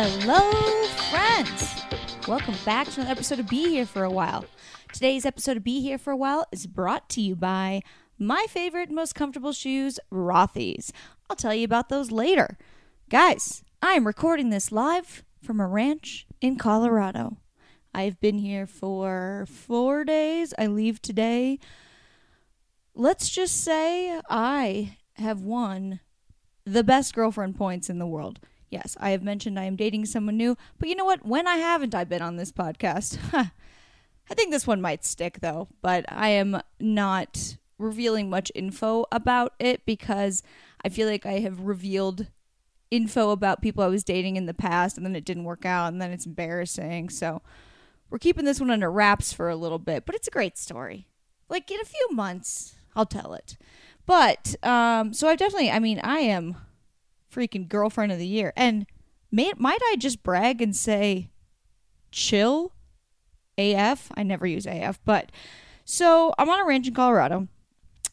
Hello, friends! Welcome back to another episode of Be Here for a While. Today's episode of Be Here for a While is brought to you by my favorite, most comfortable shoes, Rothy's. I'll tell you about those later. Guys, I am recording this live from a ranch in Colorado. I've been here for four days. I leave today. Let's just say I have won the best girlfriend points in the world. Yes, I have mentioned I am dating someone new, but you know what? When I haven't I been on this podcast? I think this one might stick though, but I am not revealing much info about it because I feel like I have revealed info about people I was dating in the past and then it didn't work out and then it's embarrassing. So we're keeping this one under wraps for a little bit, but it's a great story. Like in a few months, I'll tell it. But um so I definitely I mean, I am freaking girlfriend of the year. And may, might I just brag and say chill AF? I never use AF, but so I'm on a ranch in Colorado.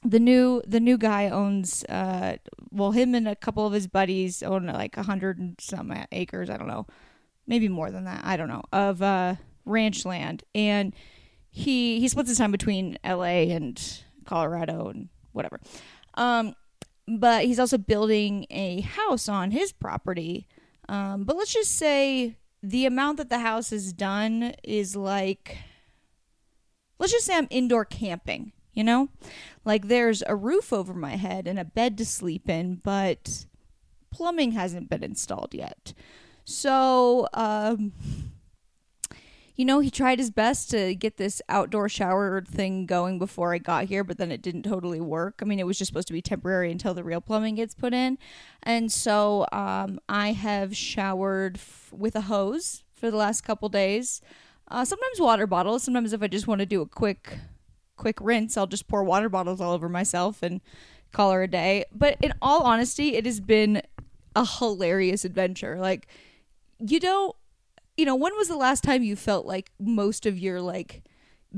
The new the new guy owns uh well him and a couple of his buddies own like a hundred and some acres, I don't know. Maybe more than that, I don't know, of uh ranch land. And he he splits his time between LA and Colorado and whatever. Um but he's also building a house on his property. Um, but let's just say the amount that the house is done is like, let's just say I'm indoor camping, you know? Like there's a roof over my head and a bed to sleep in, but plumbing hasn't been installed yet. So, um, you know, he tried his best to get this outdoor shower thing going before I got here, but then it didn't totally work. I mean, it was just supposed to be temporary until the real plumbing gets put in. And so um, I have showered f- with a hose for the last couple days. Uh, sometimes water bottles. Sometimes if I just want to do a quick, quick rinse, I'll just pour water bottles all over myself and call her a day. But in all honesty, it has been a hilarious adventure. Like, you don't you know, when was the last time you felt like most of your like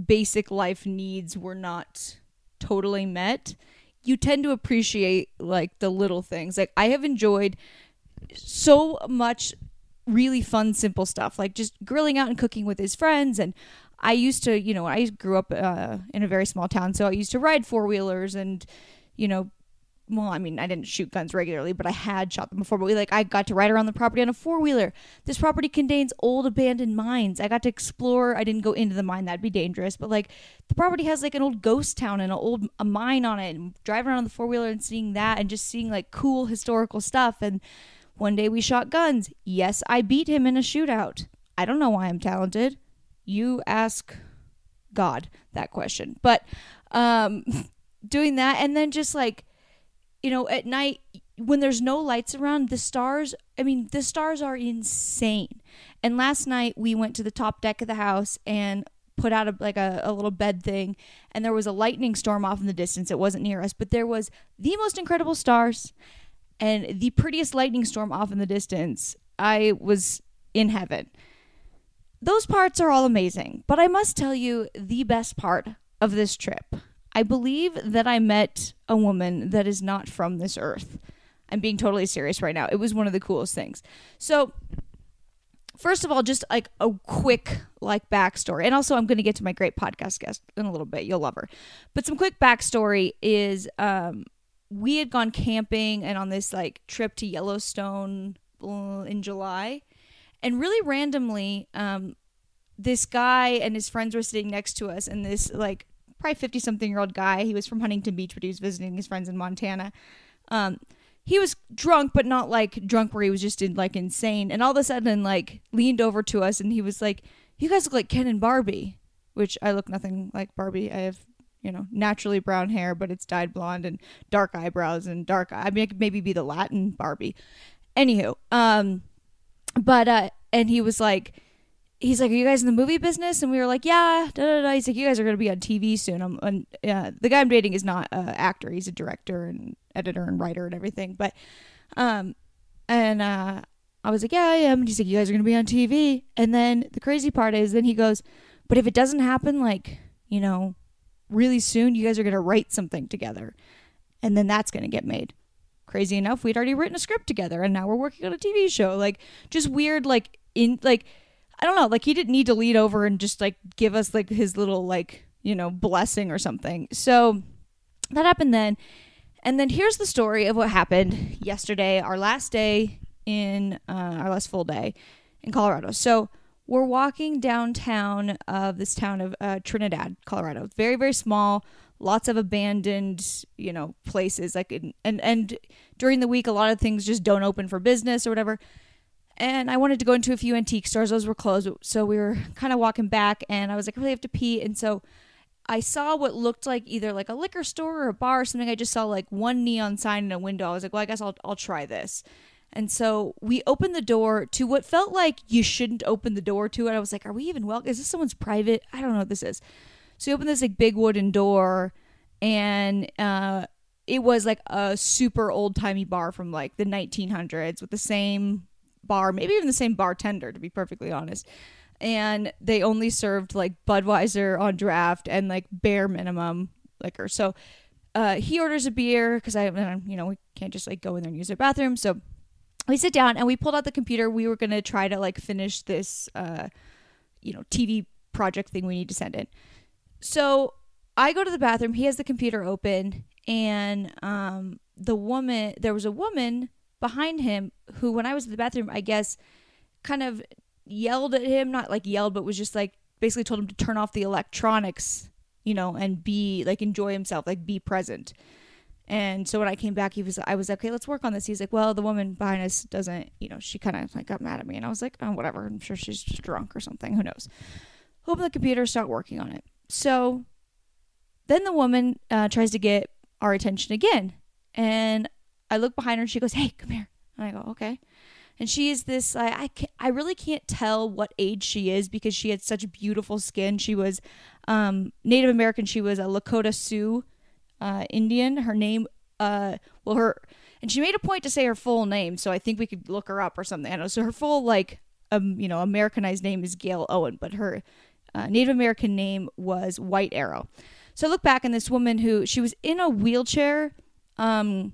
basic life needs were not totally met? You tend to appreciate like the little things. Like I have enjoyed so much really fun simple stuff like just grilling out and cooking with his friends and I used to, you know, I grew up uh, in a very small town, so I used to ride four wheelers and, you know, well, I mean, I didn't shoot guns regularly, but I had shot them before. But we like, I got to ride around the property on a four wheeler. This property contains old abandoned mines. I got to explore. I didn't go into the mine; that'd be dangerous. But like, the property has like an old ghost town and an old a mine on it. And driving around on the four wheeler and seeing that, and just seeing like cool historical stuff. And one day we shot guns. Yes, I beat him in a shootout. I don't know why I'm talented. You ask God that question. But um, doing that, and then just like you know, at night when there's no lights around, the stars, I mean, the stars are insane. And last night we went to the top deck of the house and put out a, like a, a little bed thing and there was a lightning storm off in the distance. It wasn't near us, but there was the most incredible stars and the prettiest lightning storm off in the distance. I was in heaven. Those parts are all amazing, but I must tell you the best part of this trip I believe that I met a woman that is not from this earth. I'm being totally serious right now. It was one of the coolest things. So, first of all, just like a quick like backstory, and also I'm going to get to my great podcast guest in a little bit. You'll love her. But some quick backstory is um, we had gone camping and on this like trip to Yellowstone uh, in July, and really randomly, um, this guy and his friends were sitting next to us, and this like probably 50 something year old guy. He was from Huntington Beach, but he was visiting his friends in Montana. Um, he was drunk, but not like drunk where he was just in like insane. And all of a sudden, like leaned over to us and he was like, "You guys look like Ken and Barbie," which I look nothing like Barbie. I have you know naturally brown hair, but it's dyed blonde and dark eyebrows and dark. I mean, I could maybe be the Latin Barbie. Anywho, um, but uh, and he was like he's like, "Are you guys in the movie business?" And we were like, "Yeah." Da, da, da. He's like, "You guys are going to be on TV soon." I'm, and the guy I'm dating is not an actor; he's a director and editor and writer and everything. But, um, and uh, I was like, "Yeah, I am." And he's like, "You guys are going to be on TV." And then the crazy part is, then he goes, "But if it doesn't happen, like you know, really soon, you guys are going to write something together, and then that's going to get made." crazy enough, we'd already written a script together and now we're working on a TV show. Like just weird like in like I don't know, like he didn't need to lead over and just like give us like his little like, you know, blessing or something. So that happened then. And then here's the story of what happened yesterday, our last day in uh, our last full day in Colorado. So we're walking downtown of this town of uh, Trinidad, Colorado. Very very small, lots of abandoned, you know, places. Like and and during the week, a lot of things just don't open for business or whatever. And I wanted to go into a few antique stores; those were closed. So we were kind of walking back, and I was like, I really have to pee, and so. I saw what looked like either like a liquor store or a bar or something. I just saw like one neon sign in a window. I was like, well, I guess I'll I'll try this. And so we opened the door to what felt like you shouldn't open the door to it. I was like, are we even well? Is this someone's private? I don't know what this is. So we opened this like big wooden door and uh, it was like a super old timey bar from like the 1900s with the same bar, maybe even the same bartender, to be perfectly honest and they only served like Budweiser on draft and like bare minimum liquor. So uh, he orders a beer because I, you know, we can't just like go in there and use their bathroom. So we sit down and we pulled out the computer. We were gonna try to like finish this, uh, you know, TV project thing we need to send in. So I go to the bathroom. He has the computer open, and um, the woman, there was a woman behind him who, when I was in the bathroom, I guess, kind of yelled at him, not like yelled, but was just like basically told him to turn off the electronics, you know, and be like enjoy himself, like be present. And so when I came back, he was, I was like, okay, let's work on this. He's like, well, the woman behind us doesn't, you know, she kind of like got mad at me, and I was like, oh, whatever. I'm sure she's just drunk or something. Who knows? Hope the computer, start working on it. So then the woman uh, tries to get our attention again, and I look behind her, and she goes, hey, come here. And I go, okay and she is this I I, can, I really can't tell what age she is because she had such beautiful skin. She was um, Native American. She was a Lakota Sioux uh, Indian. Her name, uh, well, her and she made a point to say her full name, so I think we could look her up or something. I don't know. So her full like um you know Americanized name is Gail Owen, but her uh, Native American name was White Arrow. So I look back and this woman who she was in a wheelchair. Um,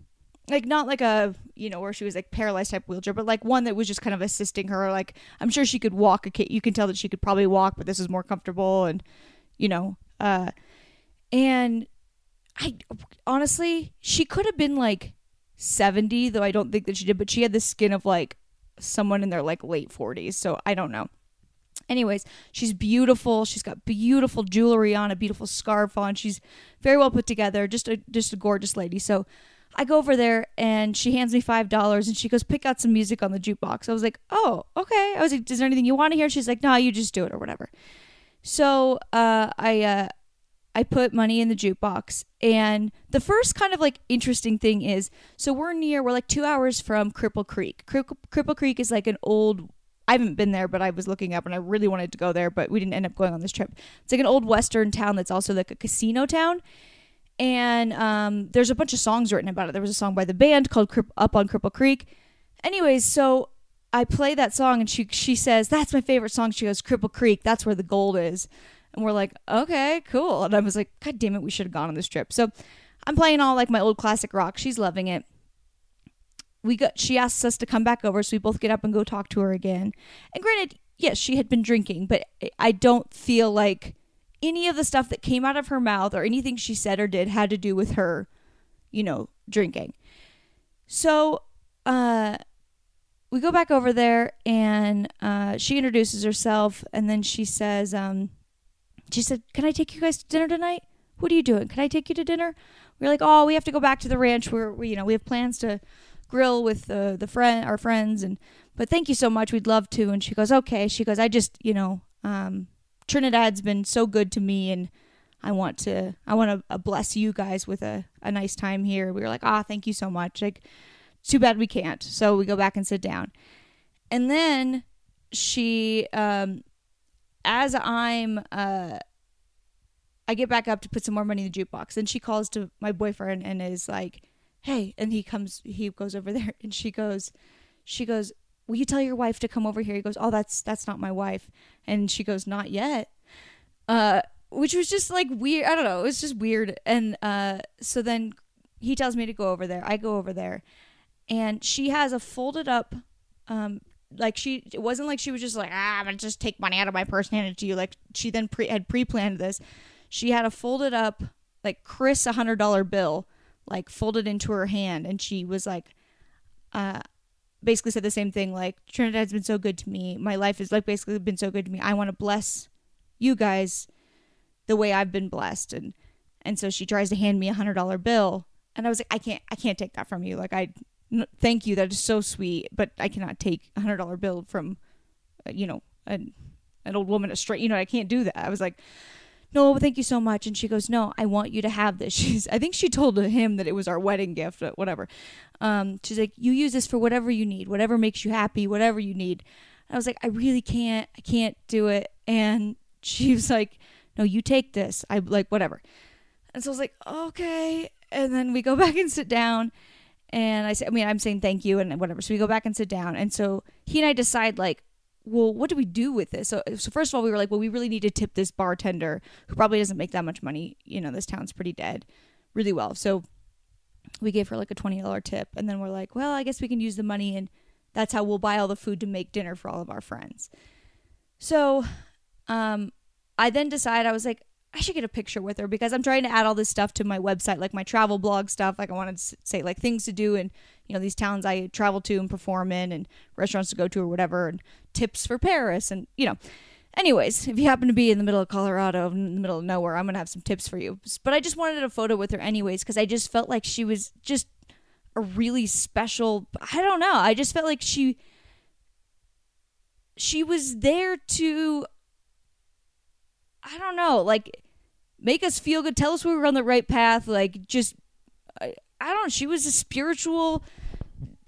like not like a you know where she was like paralyzed type wheelchair but like one that was just kind of assisting her. Like i'm sure she could walk a kid. you can tell that she could probably walk but this is more comfortable and you know uh and i honestly she could have been like 70 though i don't think that she did but she had the skin of like someone in their like late 40s so i don't know. Anyways she's beautiful. She's got beautiful jewelry on a beautiful scarf on. She's very well put together. Just a just a gorgeous lady. So I go over there and she hands me five dollars and she goes, pick out some music on the jukebox. I was like, oh, okay. I was like, is there anything you want to hear? She's like, no, you just do it or whatever. So uh, I uh, I put money in the jukebox, and the first kind of like interesting thing is, so we're near, we're like two hours from Cripple Creek. Cripple, Cripple Creek is like an old. I haven't been there, but I was looking up and I really wanted to go there, but we didn't end up going on this trip. It's like an old western town that's also like a casino town and um, there's a bunch of songs written about it. There was a song by the band called "Up on Cripple Creek." Anyways, so I play that song, and she she says that's my favorite song. She goes, "Cripple Creek, that's where the gold is." And we're like, "Okay, cool." And I was like, "God damn it, we should have gone on this trip." So I'm playing all like my old classic rock. She's loving it. We got. She asks us to come back over, so we both get up and go talk to her again. And granted, yes, she had been drinking, but I don't feel like any of the stuff that came out of her mouth or anything she said or did had to do with her, you know, drinking. So, uh, we go back over there and uh, she introduces herself and then she says, um, she said, Can I take you guys to dinner tonight? What are you doing? Can I take you to dinner? We are like, Oh, we have to go back to the ranch where we, you know, we have plans to grill with uh, the friend, our friends. And, but thank you so much. We'd love to. And she goes, Okay. She goes, I just, you know, um, Trinidad's been so good to me and I want to I want to uh, bless you guys with a, a nice time here. We were like, ah, thank you so much. Like, too bad we can't. So we go back and sit down. And then she um as I'm uh I get back up to put some more money in the jukebox and she calls to my boyfriend and is like, Hey and he comes he goes over there and she goes she goes, will you tell your wife to come over here? He goes, oh, that's that's not my wife, and she goes, not yet. Uh, which was just like weird. I don't know. It was just weird. And uh, so then he tells me to go over there. I go over there, and she has a folded up, um, like she it wasn't like she was just like ah I'm gonna just take money out of my purse and hand it to you. Like she then pre had pre planned this. She had a folded up like Chris a hundred dollar bill, like folded into her hand, and she was like, uh, basically said the same thing like Trinidad's been so good to me. My life has like basically been so good to me. I want to bless you guys the way I've been blessed. And and so she tries to hand me a hundred dollar bill. And I was like I can't I can't take that from you. Like I n- thank you. That is so sweet. But I cannot take a hundred dollar bill from uh, you know an an old woman a straight you know I can't do that. I was like no thank you so much and she goes no I want you to have this she's I think she told him that it was our wedding gift but whatever um she's like you use this for whatever you need whatever makes you happy whatever you need I was like I really can't I can't do it and she was like no you take this I like whatever and so I was like, okay. And then we go back and sit down. And I say, I mean, I'm saying thank you and whatever. So we go back and sit down. And so he and I decide, like, well, what do we do with this? So, so first of all, we were like, well, we really need to tip this bartender who probably doesn't make that much money. You know, this town's pretty dead really well. So we gave her like a $20 tip. And then we're like, well, I guess we can use the money and that's how we'll buy all the food to make dinner for all of our friends. So um, I then decide, I was like, I should get a picture with her because I'm trying to add all this stuff to my website, like my travel blog stuff. Like I wanted to say like things to do and you know these towns I travel to and perform in, and restaurants to go to or whatever, and tips for Paris, and you know. Anyways, if you happen to be in the middle of Colorado, in the middle of nowhere, I'm gonna have some tips for you. But I just wanted a photo with her anyways because I just felt like she was just a really special. I don't know. I just felt like she she was there to I don't know, like make us feel good, tell us we were on the right path, like just I, I don't know, she was a spiritual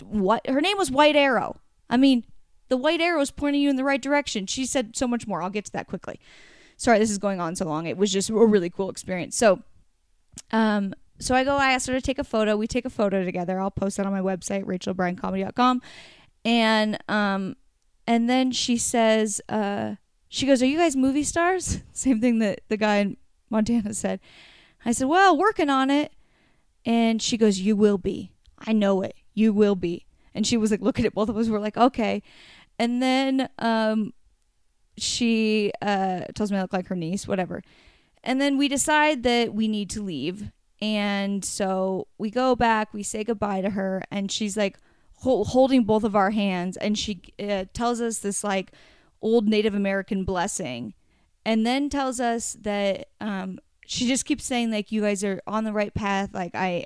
what her name was White Arrow. I mean, the white arrow is pointing you in the right direction. She said so much more. I'll get to that quickly. Sorry, this is going on so long. It was just a really cool experience. So, um, so I go, I asked her to take a photo. We take a photo together. I'll post that on my website, rachelbryancomedy.com. And, um, and then she says, uh, she goes, Are you guys movie stars? Same thing that the guy in Montana said. I said, Well, working on it. And she goes, You will be. I know it. You will be. And she was like, looking at both of us. We're like, Okay. And then um, she uh, tells me I look like her niece, whatever. And then we decide that we need to leave. And so we go back, we say goodbye to her, and she's like hol- holding both of our hands. And she uh, tells us this, like, old Native American blessing, and then tells us that um, she just keeps saying like you guys are on the right path. Like I,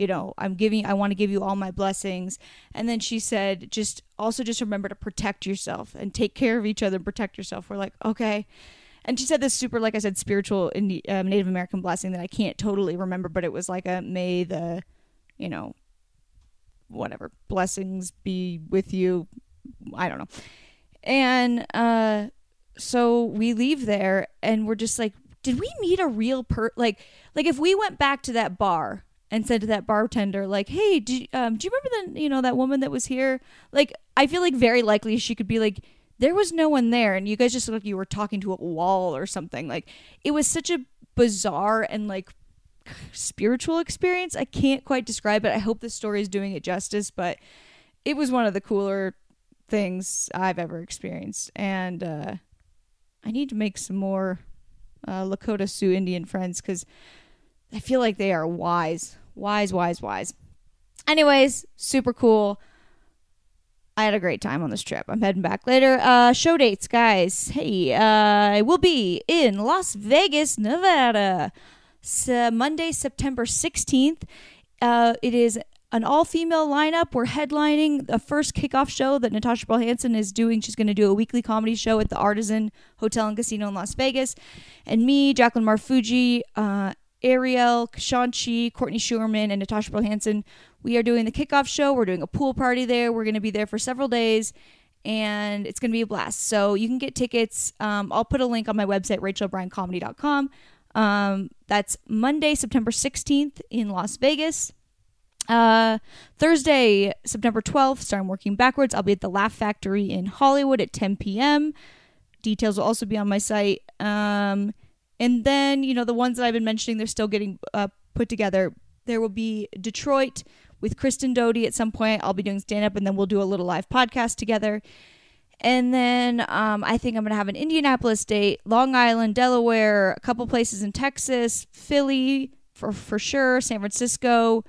you know, I'm giving, I want to give you all my blessings. And then she said, just also just remember to protect yourself and take care of each other and protect yourself. We're like, okay. And she said this super, like I said, spiritual um, Native American blessing that I can't totally remember, but it was like a may the, you know, whatever blessings be with you. I don't know. And uh, so we leave there, and we're just like, did we meet a real per? Like, like if we went back to that bar and said to that bartender, like, hey, do, um, do you remember the, you know, that woman that was here? Like, I feel like very likely she could be like, there was no one there, and you guys just looked like you were talking to a wall or something. Like, it was such a bizarre and like spiritual experience. I can't quite describe it. I hope the story is doing it justice, but it was one of the cooler things I've ever experienced. And uh, I need to make some more uh, Lakota Sioux Indian friends because I feel like they are wise, wise, wise, wise. Anyways, super cool. I had a great time on this trip. I'm heading back later. Uh, show dates, guys. Hey, uh, I will be in Las Vegas, Nevada, so Monday, September 16th. Uh, it is an all female lineup. We're headlining the first kickoff show that Natasha Pearl is doing. She's going to do a weekly comedy show at the Artisan Hotel and Casino in Las Vegas. And me, Jacqueline Marfuji, uh, Ariel, Kashanchi, Courtney Schuerman, and Natasha Hansen. We are doing the kickoff show. We're doing a pool party there. We're going to be there for several days. And it's going to be a blast. So you can get tickets. Um, I'll put a link on my website, rachelbryancomedy.com. Um, that's Monday, September 16th in Las Vegas. Uh, Thursday, September 12th, starting working backwards, I'll be at the Laugh Factory in Hollywood at 10 p.m. Details will also be on my site. Um, and then, you know, the ones that I've been mentioning, they're still getting uh, put together. there will be Detroit with Kristen Doty at some point. I'll be doing stand up and then we'll do a little live podcast together. And then um, I think I'm going to have an Indianapolis date, Long Island, Delaware, a couple places in Texas, Philly for, for sure, San Francisco.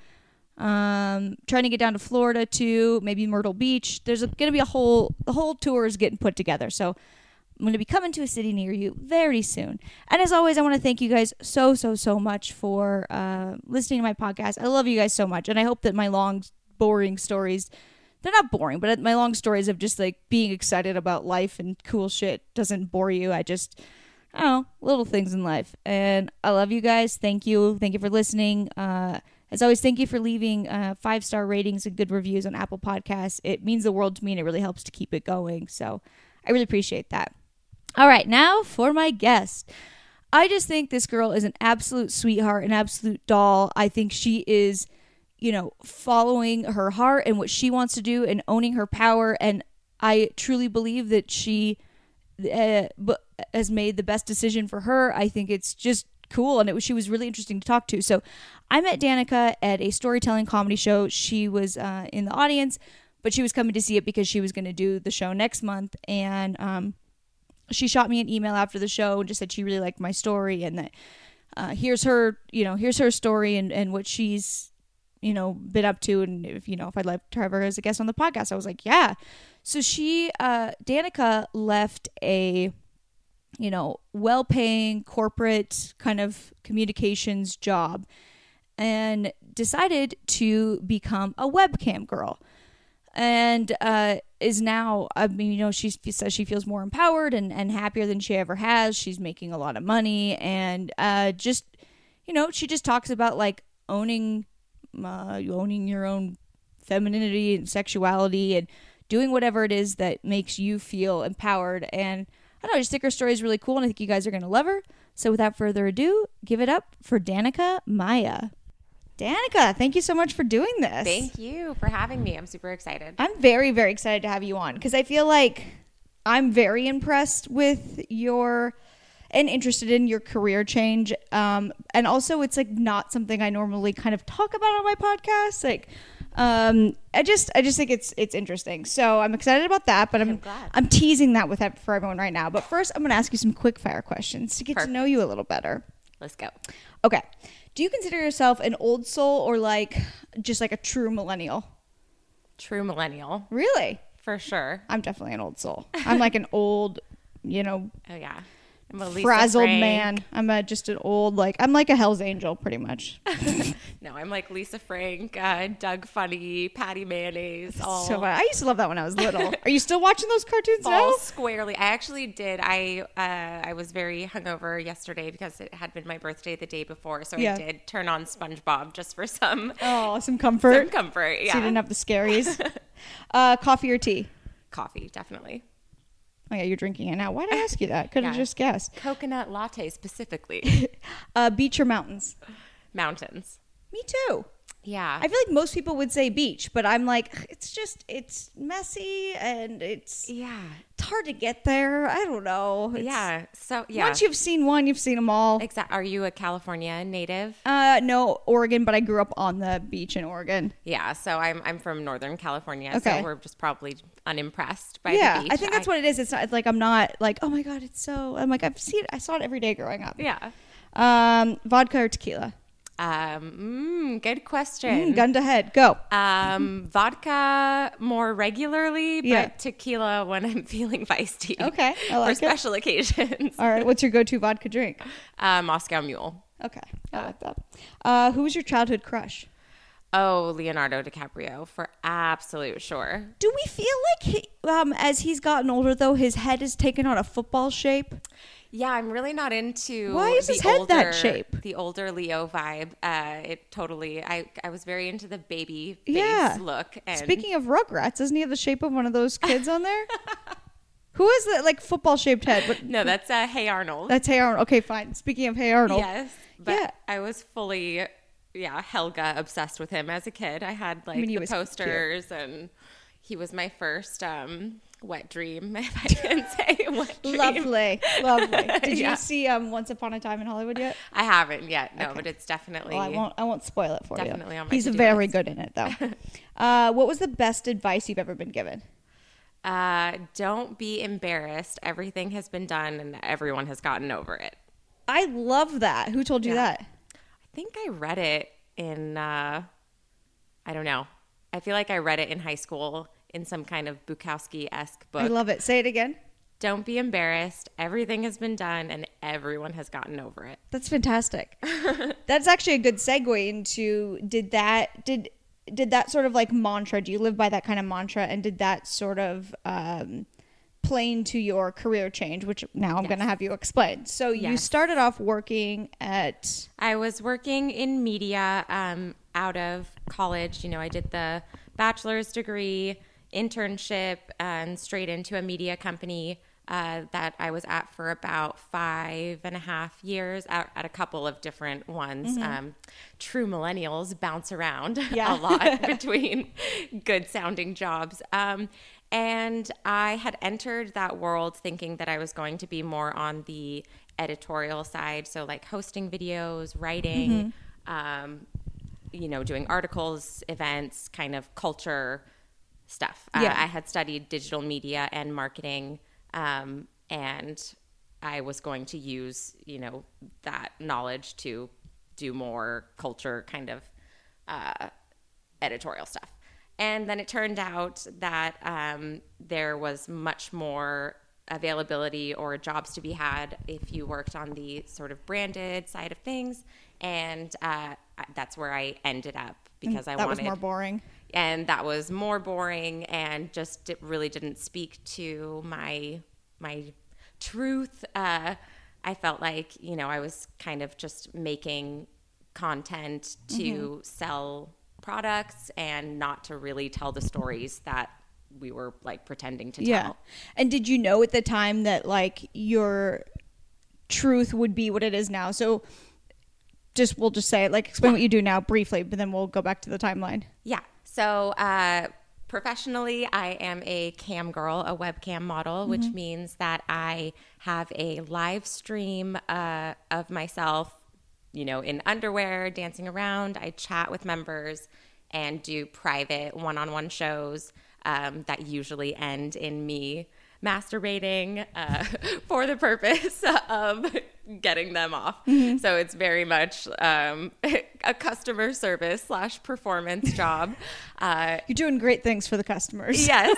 Um, trying to get down to Florida too, maybe Myrtle Beach. There's going to be a whole, the whole tour is getting put together. So I'm going to be coming to a city near you very soon. And as always, I want to thank you guys so, so, so much for uh, listening to my podcast. I love you guys so much. And I hope that my long, boring stories they're not boring, but my long stories of just like being excited about life and cool shit doesn't bore you. I just, I don't know, little things in life. And I love you guys. Thank you. Thank you for listening. Uh, as always, thank you for leaving uh, five star ratings and good reviews on Apple Podcasts. It means the world to me and it really helps to keep it going. So I really appreciate that. All right, now for my guest. I just think this girl is an absolute sweetheart, an absolute doll. I think she is you know, following her heart and what she wants to do and owning her power. And I truly believe that she uh, has made the best decision for her. I think it's just cool and it was she was really interesting to talk to. So I met Danika at a storytelling comedy show. She was uh, in the audience, but she was coming to see it because she was going to do the show next month and um, she shot me an email after the show and just said she really liked my story and that uh, here's her, you know, here's her story and, and what she's you know, been up to and if you know, if I'd like to have her as a guest on the podcast. I was like, yeah. So she uh Danika left a you know, well-paying corporate kind of communications job and decided to become a webcam girl and uh, is now i mean you know she says she feels more empowered and, and happier than she ever has she's making a lot of money and uh, just you know she just talks about like owning uh, owning your own femininity and sexuality and doing whatever it is that makes you feel empowered. And I don't know, I just her story is really cool, and I think you guys are going to love her. So without further ado, give it up for Danika Maia. Danika, thank you so much for doing this. Thank you for having me. I'm super excited. I'm very, very excited to have you on because I feel like I'm very impressed with your and interested in your career change. Um, and also, it's like not something I normally kind of talk about on my podcast. Like, um, I just I just think it's it's interesting. So I'm excited about that. But I'm I'm, I'm teasing that with that for everyone right now. But first, I'm going to ask you some quick fire questions to get Perfect. to know you a little better. Let's go. Okay. Do you consider yourself an old soul or like just like a true millennial? True millennial. Really? For sure. I'm definitely an old soul. I'm like an old, you know. Oh yeah frazzled Frank. man. I'm a, just an old like I'm like a Hell's Angel pretty much. no, I'm like Lisa Frank, uh, Doug Funnie, Patty Mayonnaise. All so I used to love that when I was little. Are you still watching those cartoons Fall now? Squarely. I actually did. I uh, I was very hungover yesterday because it had been my birthday the day before, so yeah. I did turn on SpongeBob just for some oh some comfort. Some comfort. Yeah. So you didn't have the scaries. uh, coffee or tea? Coffee, definitely. Oh yeah, you're drinking it now. Why'd I ask you that? Could have yeah. just guessed. Coconut latte specifically. uh, beach or mountains? Mountains. Me too. Yeah. I feel like most people would say beach, but I'm like, it's just, it's messy and it's, yeah, it's hard to get there. I don't know. It's, yeah. So, yeah. Once you've seen one, you've seen them all. Exactly. Are you a California native? Uh, no, Oregon, but I grew up on the beach in Oregon. Yeah. So I'm, I'm from Northern California. Okay. So we're just probably unimpressed by yeah, the beach. I think that's I, what it is. It's not it's like, I'm not like, oh my God, it's so, I'm like, I've seen it. I saw it every day growing up. Yeah. Um, vodka or tequila? Um, mm, good question. Mm, gun to head, go. Um, vodka more regularly, but yeah. tequila when I'm feeling feisty. Okay, I like for special occasions. All right, what's your go-to vodka drink? Uh, Moscow Mule. Okay, I like that. Uh, who was your childhood crush? Oh, Leonardo DiCaprio for absolute sure. Do we feel like he, um, as he's gotten older, though, his head has taken on a football shape? Yeah, I'm really not into. Why is his head older, that shape? The older Leo vibe. Uh, it totally. I I was very into the baby face yeah. look. And Speaking of Rugrats, doesn't he have the shape of one of those kids on there? Who is the like football shaped head? But, no, that's uh, Hey Arnold. That's Hey Arnold. Okay, fine. Speaking of Hey Arnold, yes, but yeah. I was fully, yeah, Helga obsessed with him as a kid. I had like I mean, the posters, cute. and he was my first um wet dream, if I can say wet dream. Lovely, lovely. Did Yeah. you see um, Once Upon a Time in Hollywood yet? I haven't yet, no, Okay. but it's definitely. Well, I won't. I won't spoil it for Definitely you. on my He's very list. good in it, though. uh, what was the best advice you've ever been given? Uh, don't be embarrassed. Everything has been done, and everyone has gotten over it. I love that. Who told you Yeah. that? I think I read it in. Uh, I don't know. I feel like I read it in high school in some kind of Bukowski esque book. I love it. Say it again. don't be embarrassed. Everything has been done, and everyone has gotten over it. That's fantastic. That's actually a good segue into did that did did that sort of like mantra? Do you live by that kind of mantra? And did that sort of um, play into your career change? Which now I'm Yes. going to have you explain. So you started off working at I was working in media um, out of college. You know, I did the bachelor's degree, internship, and straight into a media company uh, that I was at for about five and a half years at, at a couple of different ones. Um, true millennials bounce around Yeah. a lot between good sounding jobs. Um, and I had entered that world thinking that I was going to be more on the editorial side. So, like hosting videos, writing, um, you know, doing articles, events, kind of culture stuff. Uh, I had studied digital media and marketing, um, and I was going to use, you know, that knowledge to do more culture kind of uh, editorial stuff. And then it turned out that um, there was much more availability or jobs to be had if you worked on the sort of branded side of things. And uh, that's where I ended up because I that wanted was more boring. And that was more boring and just it really didn't speak to my my truth uh, i felt like you know i was kind of just making content to Mm-hmm. sell products and not to really tell the stories that we were like pretending to Yeah. tell And did you know at the time that like your truth would be what it is now? So just we'll just say it like explain what you do now briefly, but then we'll go back to the timeline. Yeah. So uh, professionally, I am a cam girl, a webcam model, which means that I have a live stream uh, of myself, you know, in underwear, dancing around. I chat with members and do private one on one shows um, that usually end in me masturbating uh, for the purpose of getting them off. So it's very much um, a customer service slash performance job. Uh, You're doing great things for the customers. yes,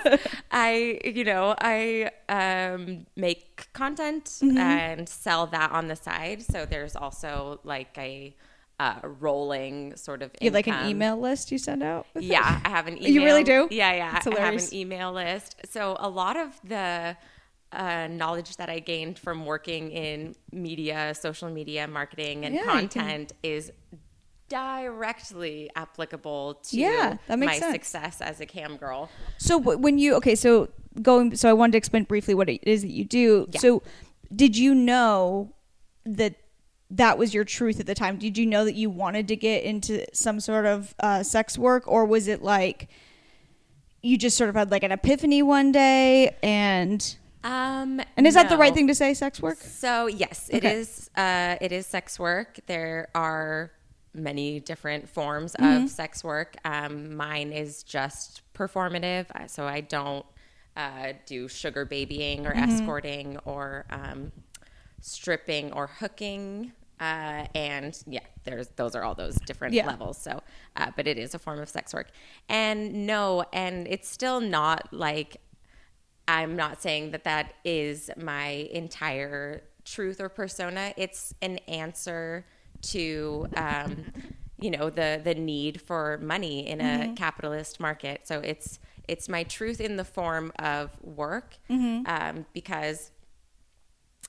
I you know I um, make content and sell that on the side. So there's also like a uh, rolling sort of You like an email list you send out? Yeah, I have an email. You really do? Yeah, yeah. I have an email list. So a lot of the uh, knowledge that I gained from working in media, social media, marketing, and Yeah, you can- content is directly applicable to Yeah, that makes my sense. success as a cam girl. So when you okay, so going, so I wanted to explain briefly what it is that you do. Yeah. So did you know that that was your truth at the time? Did you know that you wanted to get into some sort of uh, sex work, or was it like you just sort of had like an epiphany one day and Um, and is that the right thing to say, sex work? So yes, it Okay. is. Uh, it is sex work. There are many different forms Mm-hmm. of sex work. Um, mine is just performative, uh, so I don't uh, do sugar babying or Mm-hmm. escorting or um, stripping or hooking. Uh, and yeah, there's those are all those different Yeah. levels. So, uh, but it is a form of sex work. And no, and it's still not like I'm not saying that that is my entire truth or persona. It's an answer to, um, you know, the the need for money in a capitalist market. So it's it's my truth in the form of work, um, because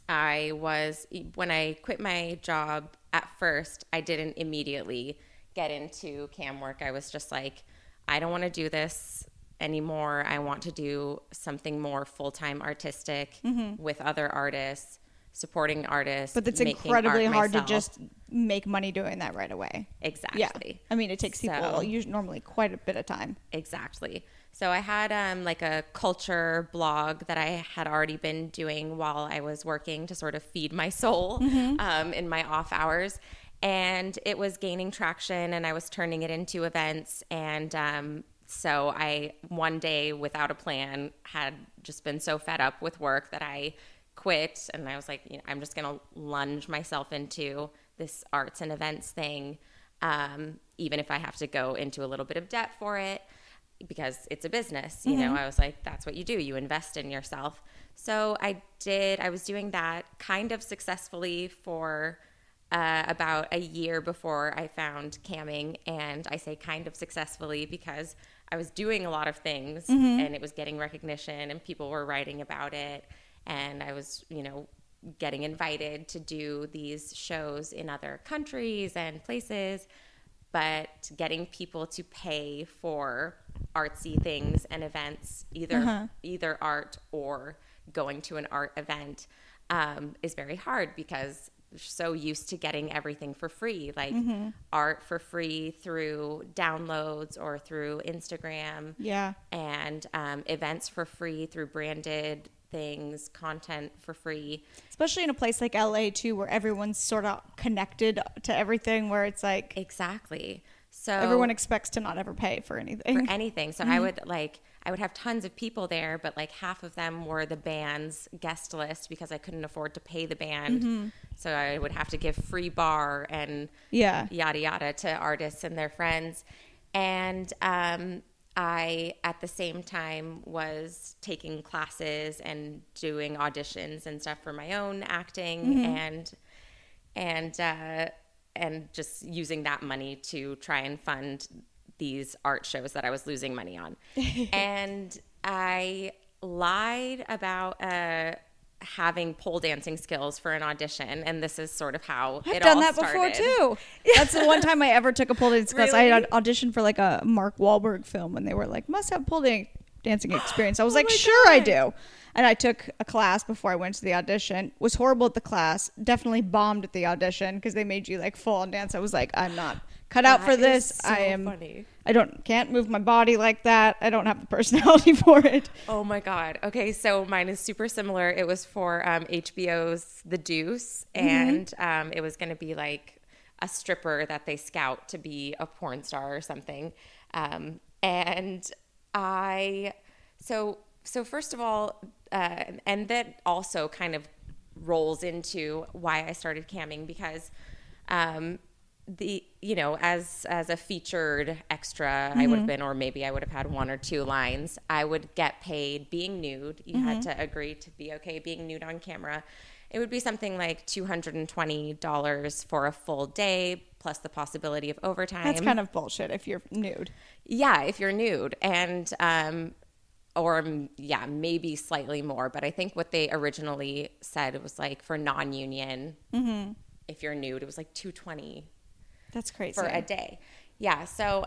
I was when I quit my job at first, I didn't immediately get into cam work. I was just like, I don't want to do this anymore. I want to do something more full time artistic with other artists, supporting artists. Mm-hmm. But it's incredibly hard to just make money doing that right away. exactly. Yeah, I mean, it takes people So- usually normally quite a bit of time. Exactly. So I had um, like a culture blog that I had already been doing while I was working to sort of feed my soul um, in my off hours. And it was gaining traction, and I was turning it into events. And um, so I, one day without a plan, had just been so fed up with work that I quit. And I was like, you know, I'm just going to lunge myself into this arts and events thing, um, even if I have to go into a little bit of debt for it because it's a business. You know, I was like, that's what you do. You invest in yourself. So I did, I was doing that kind of successfully for uh, about a year before I found camming. And I say kind of successfully because I was doing a lot of things and it was getting recognition and people were writing about it. And I was, you know, getting invited to do these shows in other countries and places but getting people to pay for artsy things and events, either either art or going to an art event, um, is very hard because so used to getting everything for free, like art for free through downloads or through Instagram, Yeah. and um, events for free through branded things, content for free. Especially in a place like LA too, where everyone's sort of connected to everything, where it's like Exactly. So everyone expects to not ever pay for anything. for anything. So I would like I would have tons of people there, but like half of them were the band's guest list because I couldn't afford to pay the band. So I would have to give free bar and yeah. yada yada to artists and their friends. And um, I, at the same time, was taking classes and doing auditions and stuff for my own acting and and uh, and just using that money to try and fund these art shows that I was losing money on. and I lied about uh, having pole dancing skills for an audition, and this is sort of how I've it done all that started. before too. That's the one time I ever took a pole dance class. I had auditioned for like a Mark Wahlberg film, and they were like, "Must have pole dan- dancing experience." I was Oh like, "Sure, I do." And I took a class before I went to the audition. Was horrible at the class. Definitely bombed at the audition because they made you like full on dance. I was like, "I'm not cut out for this. so I am. funny. I don't can't move my body like that. I don't have the personality for it." Oh my god. Okay, so mine is super similar. It was for um, HBO's The Deuce, and um, it was going to be like a stripper that they scout to be a porn star or something. Um, and I, so so first of all, uh, and that also kind of rolls into why I started camming because. Um, the you know as as a featured extra i would have been or maybe i would have had one or two lines i would get paid being nude. You had to agree to be okay being nude on camera. It would be something like $220 for a full day plus the possibility of overtime. That's kind of bullshit if you're nude. yeah, if you're nude, and um, or mm, yeah, maybe slightly more. But I think what they originally said was like for non-union, if you're nude, it was like two twenty That's crazy. for a day. Yeah, so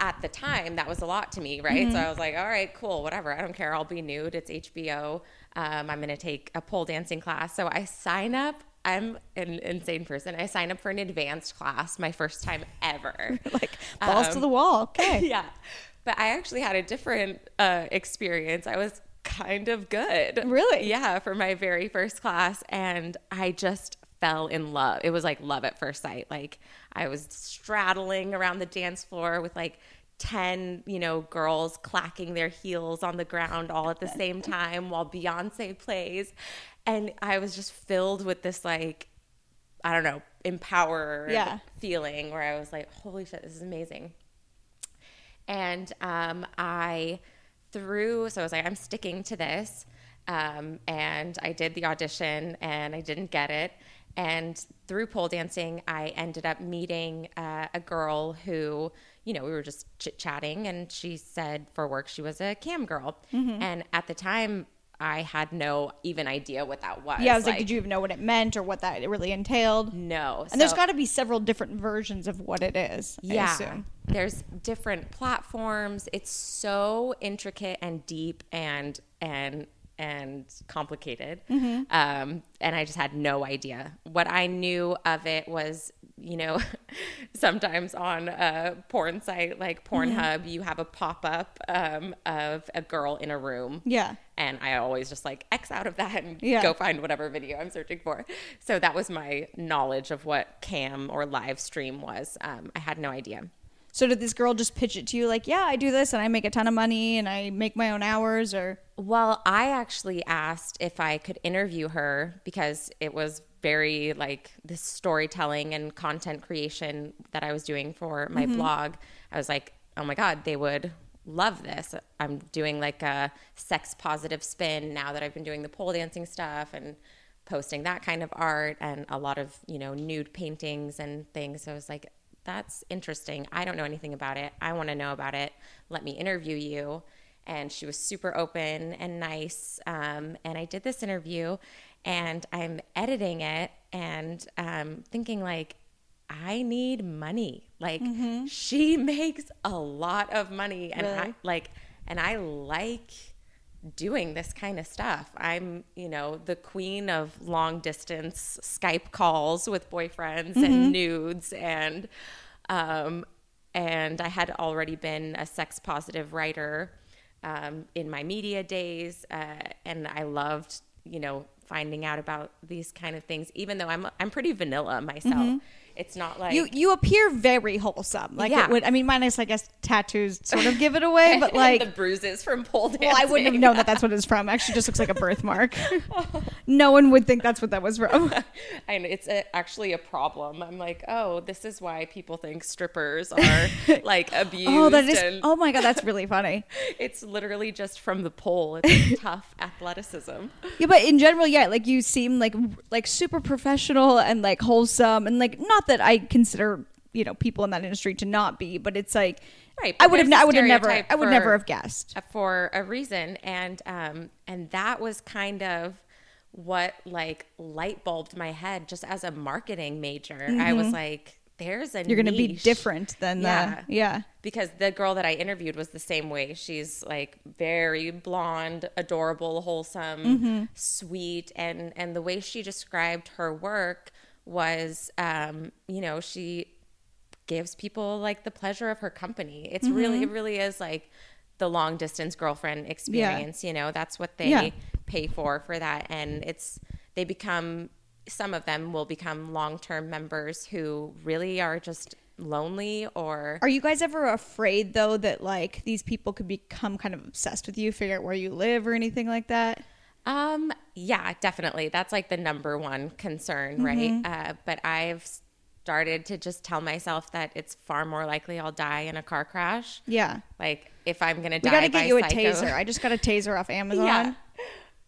at the time that was a lot to me, right? So I was like, all right, cool, whatever. I don't care. I'll be nude. It's HBO. Um, I'm gonna take a pole dancing class. So I sign up. I'm an insane person. I sign up for an advanced class, my first time ever. like balls to the wall. Okay. yeah. But I actually had a different uh, experience. I was kind of good. Really? Yeah, for my very first class. And I just fell in love. It was like love at first sight. Like I was straddling around the dance floor with like 10, you know, girls clacking their heels on the ground all at the same time while Beyonce plays. And I was just filled with this like I don't know, empowered Yeah. feeling where I was like, holy shit, this is amazing. And um, I threw, so I was like, I'm sticking to this. Um, and I did the audition and I didn't get it. And through pole dancing, I ended up meeting uh, a girl who, you know, we were just chit chatting, and she said for work she was a cam girl. Mm-hmm. And at the time, I had no even idea what that was. Yeah, I was like, did you even know what it meant or what that really entailed? No. And there's got to be several different versions of what it is. I yeah assume. there's different platforms it's so intricate and deep and and and complicated. Mm-hmm. Um, and I just had no idea. What I knew of it was, you know, sometimes on a porn site like Mm-hmm. Pornhub, you have a pop up um, of a girl in a room. Yeah. And I always just like X out of that and Yeah. go find whatever video I'm searching for. So that was my knowledge of what cam or live stream was. Um, I had no idea. So did this girl just pitch it to you like, yeah, I do this and I make a ton of money and I make my own hours or Well, I actually asked if I could interview her because it was very like this storytelling and content creation that I was doing for my mm-hmm. blog. I was like, oh my God, they would love this. I'm doing like a sex positive spin now that I've been doing the pole dancing stuff and posting that kind of art and a lot of, you know, nude paintings and things. So I was like, that's interesting. I don't know anything about it. I want to know about it. Let me interview you and she was super open and nice. Um, and I did this interview, and I'm editing it and um, thinking like, I need money. Like she makes a lot of money, and I like, and I like doing this kind of stuff. I'm, you know, the queen of long distance Skype calls with boyfriends and nudes and um and I had already been a sex positive writer um, in my media days uh, and I loved, you know, finding out about these kind of things even though I'm I'm pretty vanilla myself. It's not like you you appear very wholesome. Like Yeah. it would I mean minus I guess tattoos sort of give it away, but like the bruises from pole dancing. well, I wouldn't have known that that's what it's from. Actually, just looks like a birthmark. no one would think that's what that was from. and it's a, actually a problem. I'm like, oh, this is why people think strippers are like abused. Oh, that is. and Oh my god, that's really funny. it's literally just from the pole. It's tough athleticism. Yeah, but in general, yeah, like you seem like like super professional and like wholesome, and like not that I consider you know people in that industry to not be, but it's like Right, I would have I would have never I would for- never have guessed. for a reason and um and that was kind of what like light bulbed my head just as a marketing major i was like there's a Mm-hmm. You're going to be different than Yeah. the yeah. because the girl that I interviewed was the same way. She's like very blonde, adorable, wholesome, Mm-hmm. sweet, and and the way she described her work was, um, you know, she gives people like the pleasure of her company. It's really, Mm-hmm. it really is like the long distance girlfriend experience. You know, that's what they Yeah. pay for for that, and it's they become some of them will become long term members who really are just lonely or Are you guys ever afraid though that like these people could become kind of obsessed with you, figure out where you live or anything like that? Um, yeah, definitely. That's like the number one concern, right? Mm-hmm. Uh, but I've started to just tell myself that it's far more likely I'll die in a car crash. Yeah. Like if I'm gonna We die, got to by get you a psycho- taser. I just got a taser off Amazon. yeah.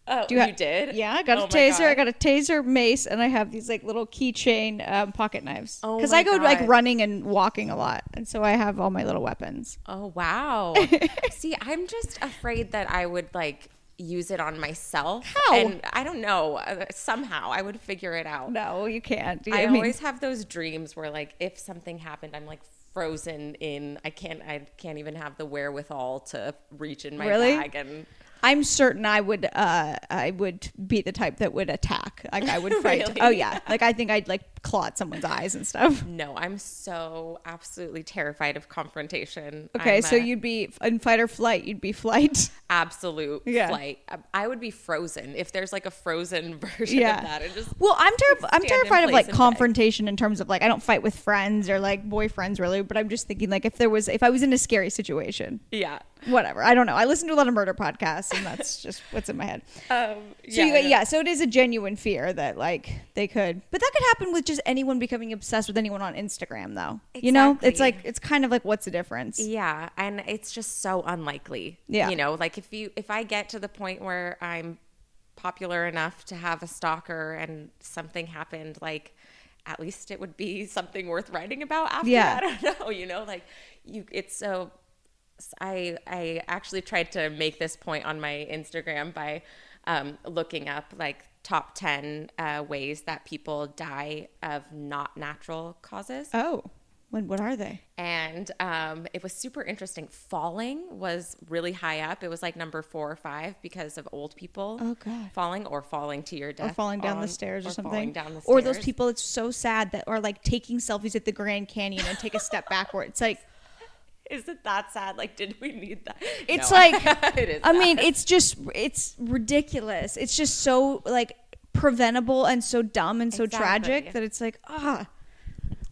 Oh, Do you, ha- did? Yeah, I got Oh a taser. I got a taser, mace, and I have these like little keychain um, pocket knives. Oh Because I go like running and walking a lot, and so I have all my little weapons. Oh wow. See, I'm just afraid that I would like use it on myself. How? And I don't know. uh, Somehow I would figure it out. No, you can't. I, mean, always have those dreams where like if something happened, I'm like frozen in. I can't. I can't even have the wherewithal to reach in my Really? bag and. I'm certain I would. Uh, I would be the type that would attack. Like I would fight. Really? Oh yeah. Like I think I'd like claw at someone's eyes and stuff. No, I'm so absolutely terrified of confrontation. Okay, I'm so a you'd be in fight or flight. You'd be flight. absolute Yeah. flight. I- I would be frozen if there's like a frozen version Yeah. of that. And just Well, I'm terrified. I'm terrified of like confrontation in terms of like I don't fight with friends or like boyfriends really, but I'm just thinking like if there was if I was in a scary situation, yeah. whatever. I don't know. I listen to a lot of murder podcasts, and that's just what's in my head. Um, So yeah, you, yeah, so it is a genuine fear that like they could, but that could happen with just anyone becoming obsessed with anyone on Instagram, though. You know, it's like it's kind of like what's the difference? Yeah, and it's just so unlikely. Yeah. You know, like if you if I get to the point where I'm popular enough to have a stalker and something happened, like at least it would be something worth writing about after Yeah. that. I don't know, you know, like you it's so I I actually tried to make this point on my Instagram by um, looking up like top 10 uh, ways that people die of not natural causes. Oh, When, what are they? and um, it was super interesting. Falling was really high up. It was like number four or five because of old people. Oh, God. falling or falling to your death, Or falling down the stairs or, something. falling down the Or those people it's so sad that are like taking selfies at the Grand Canyon and take a step backward. It's like Is it that sad? Like, did we need that? it's No. like it is. I sad. mean, it's just it's ridiculous. It's just so like preventable and so dumb and so tragic that it's like ah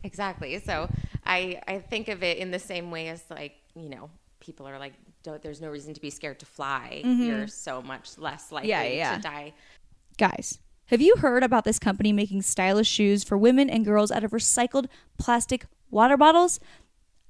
Exactly. So I I think of it in the same way as like you know people are like Don't, there's no reason to be scared to fly. You're so much less likely Mm-hmm. Yeah, yeah. to die. Guys, have you heard about this company making stylish shoes for women and girls out of recycled plastic water bottles?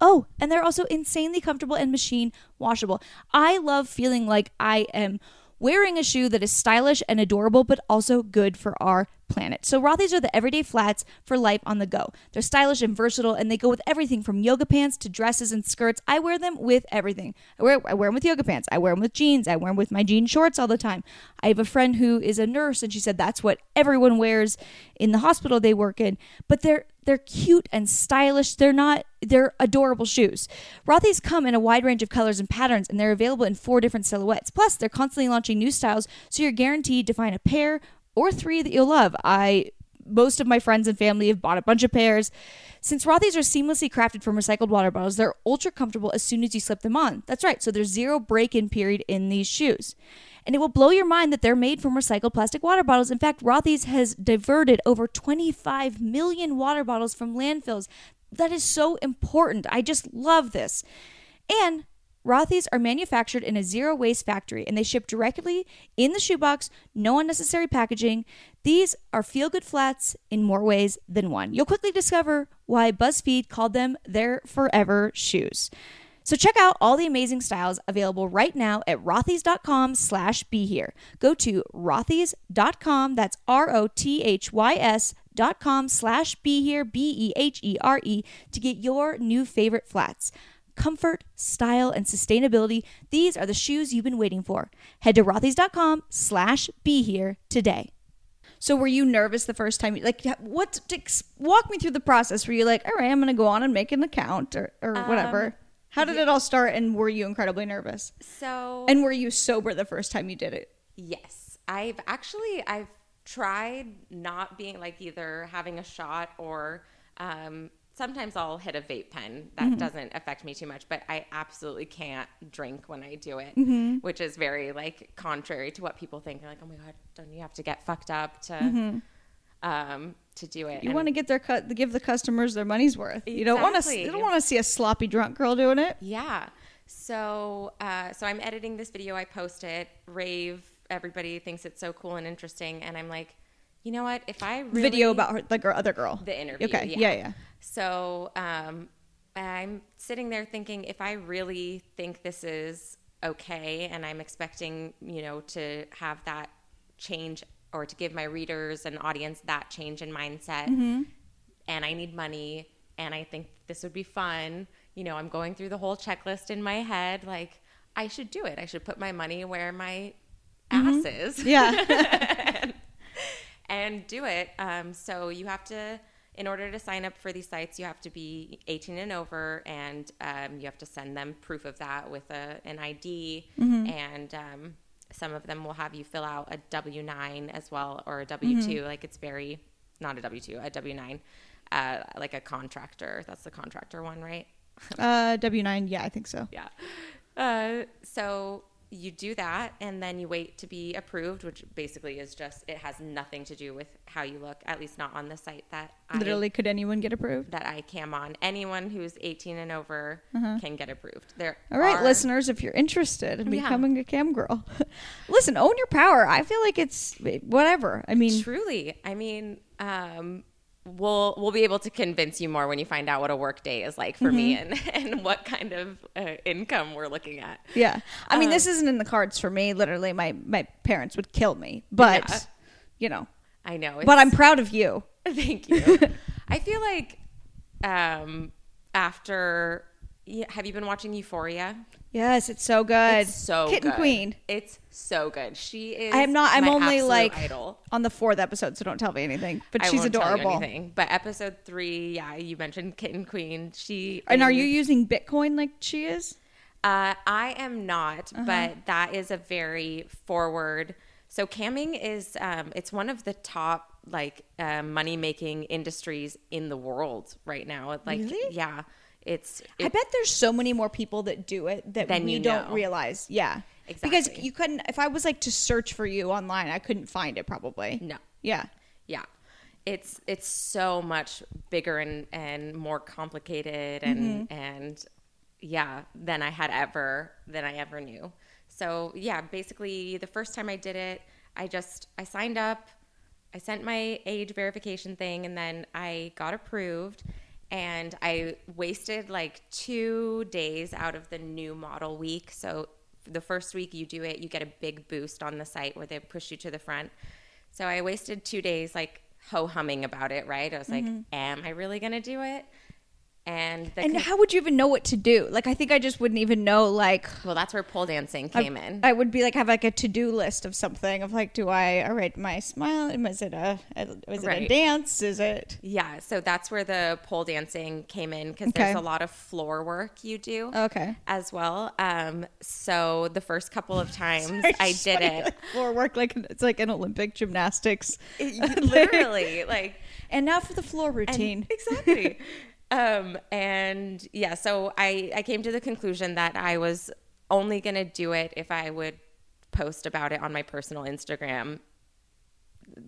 Oh, and they're also insanely comfortable and machine washable. I love feeling like I am wearing a shoe that is stylish and adorable, but also good for our planet. So Rothy's are the everyday flats for life on the go. They're stylish and versatile, and they go with everything from yoga pants to dresses and skirts. I wear them with everything. I wear I wear them with yoga pants. I wear them with jeans. I wear them with my jean shorts all the time. I have a friend who is a nurse, and she said that's what everyone wears in the hospital they work in. But they're they're cute and stylish. They're not they're adorable shoes. Rothy's come in a wide range of colors and patterns, and they're available in four different silhouettes. Plus, they're constantly launching new styles, so you're guaranteed to find a pair or three that you'll love. I most of my friends and family have bought a bunch of pairs. Since Rothy's are seamlessly crafted from recycled water bottles, they're ultra comfortable as soon as you slip them on. That's right, so there's zero break-in period in these shoes. And it will blow your mind that they're made from recycled plastic water bottles. In fact, Rothy's has diverted over 25 million water bottles from landfills. That is so important. I just love this. And Rothy's are manufactured in a zero waste factory and they ship directly in the shoebox, no unnecessary packaging. These are feel good flats in more ways than one. You'll quickly discover why BuzzFeed called them their forever shoes. So check out all the amazing styles available right now at rothys.com slash be here. Go to rothys.com, that's R-O-T-H-Y-S dot com slash be here, B-E-H-E-R-E, to get your new favorite flats. Comfort, style, and sustainability, these are the shoes you've been waiting for. Head to rothys.com slash be here today. So were you nervous the first time? Like, what? Walk me through the process. Were you like, all right, I'm going to go on and make an account or, or um, whatever? How did it all start? And were you incredibly nervous? So And were you sober the first time you did it? Yes, I've actually I've tried not being like either having a shot or um, sometimes I'll hit a vape pen. That doesn't affect me too much, but I absolutely can't drink when I do it, which is very like contrary to what people think. They're like, oh my god, don't you have to get fucked up to um, to do it? You want to get their cut, give the customers their money's worth. You don't want to. You don't want to see a sloppy drunk girl doing it. Yeah. So, uh, so I'm editing this video. I post it. Rave. Everybody thinks it's so cool and interesting, and I'm like, you know what? If I really, Video about her, the girl, other girl. the interview. Okay. Yeah. Yeah. Yeah. So, um, I'm sitting there thinking, if I really think this is okay, and I'm expecting, you know, to have that change or to give my readers and audience that change in mindset, and I need money, and I think this would be fun. You know, I'm going through the whole checklist in my head. Like, I should do it. I should put my money where my ass is Yeah. and do it. Um, so you have to, in order to sign up for these sites, you have to be 18 and over, and um, you have to send them proof of that with a, an ID. And um, some of them will have you fill out a W 9 as well, or a W 2. Like it's very, not a W 2, a W 9, uh, like a contractor. That's the contractor one, right? uh, W nine. Yeah, I think so. Yeah. Uh, so you do that and then you wait to be approved, which basically is just, it has nothing to do with how you look, at least not on the site that I, Literally, could anyone get approved? that I cam on. Anyone who's 18 and over can get approved. There All right, are- listeners, if you're interested in Yeah. becoming a cam girl, listen, own your power. I feel like it's whatever. I mean, Truly. I mean, um, we'll we'll be able to convince you more when you find out what a work day is like for me and, and what kind of uh, income we're looking at. yeah. I mean, Um, this isn't in the cards for me. Literally, my my parents would kill me, but Yeah. you know. I know. But I'm proud of you. Thank you. I feel like um, after, have you been watching Euphoria? Yes, it's so good. It's so Kitten good. Queen. It's so good. She is. I am not. I'm only like idol. on the fourth episode, so don't tell me anything. But I she's won't tell you adorable. But episode three, yeah, you mentioned Kitten Queen. She And are you using Bitcoin like she is? Uh, I am not, Uh-huh. but that is a very forward. So camming is um, it's one of the top like uh, money making industries in the world right now. Like, Really? yeah, it's I bet there's so many more people that do it that we you don't know. realize. Yeah. Exactly. Because you couldn't if I was like to search for you online, I couldn't find it probably. no, Yeah. yeah, it's it's so much bigger and and more complicated and mm-hmm. and yeah than I had ever than I ever knew. So yeah, basically the first time I did it, I just I signed up, I sent my age verification thing, and then I got approved. And I wasted like two days out of the new model week. So the first week you do it, you get a big boost on the site where they push you to the front. So I wasted two days like ho humming about it, right? I was like, mm-hmm. am I really gonna do it? And And con- how would you even know what to do? Like I think I just wouldn't even know like well, that's where pole dancing came in. I would be like have like a to do list of something of like, do I all right, my smile? Was it a, was is it a dance? Is it yeah, so that's where the pole dancing came in because Okay. there's a lot of floor work you do okay? as well. Um, so the first couple of times I did it, like, floor work like it's like an Olympic gymnastics. literally like And now for the floor And- routine. exactly. um, and yeah, so I, I came to the conclusion that I was only going to do it if I would post about it on my personal Instagram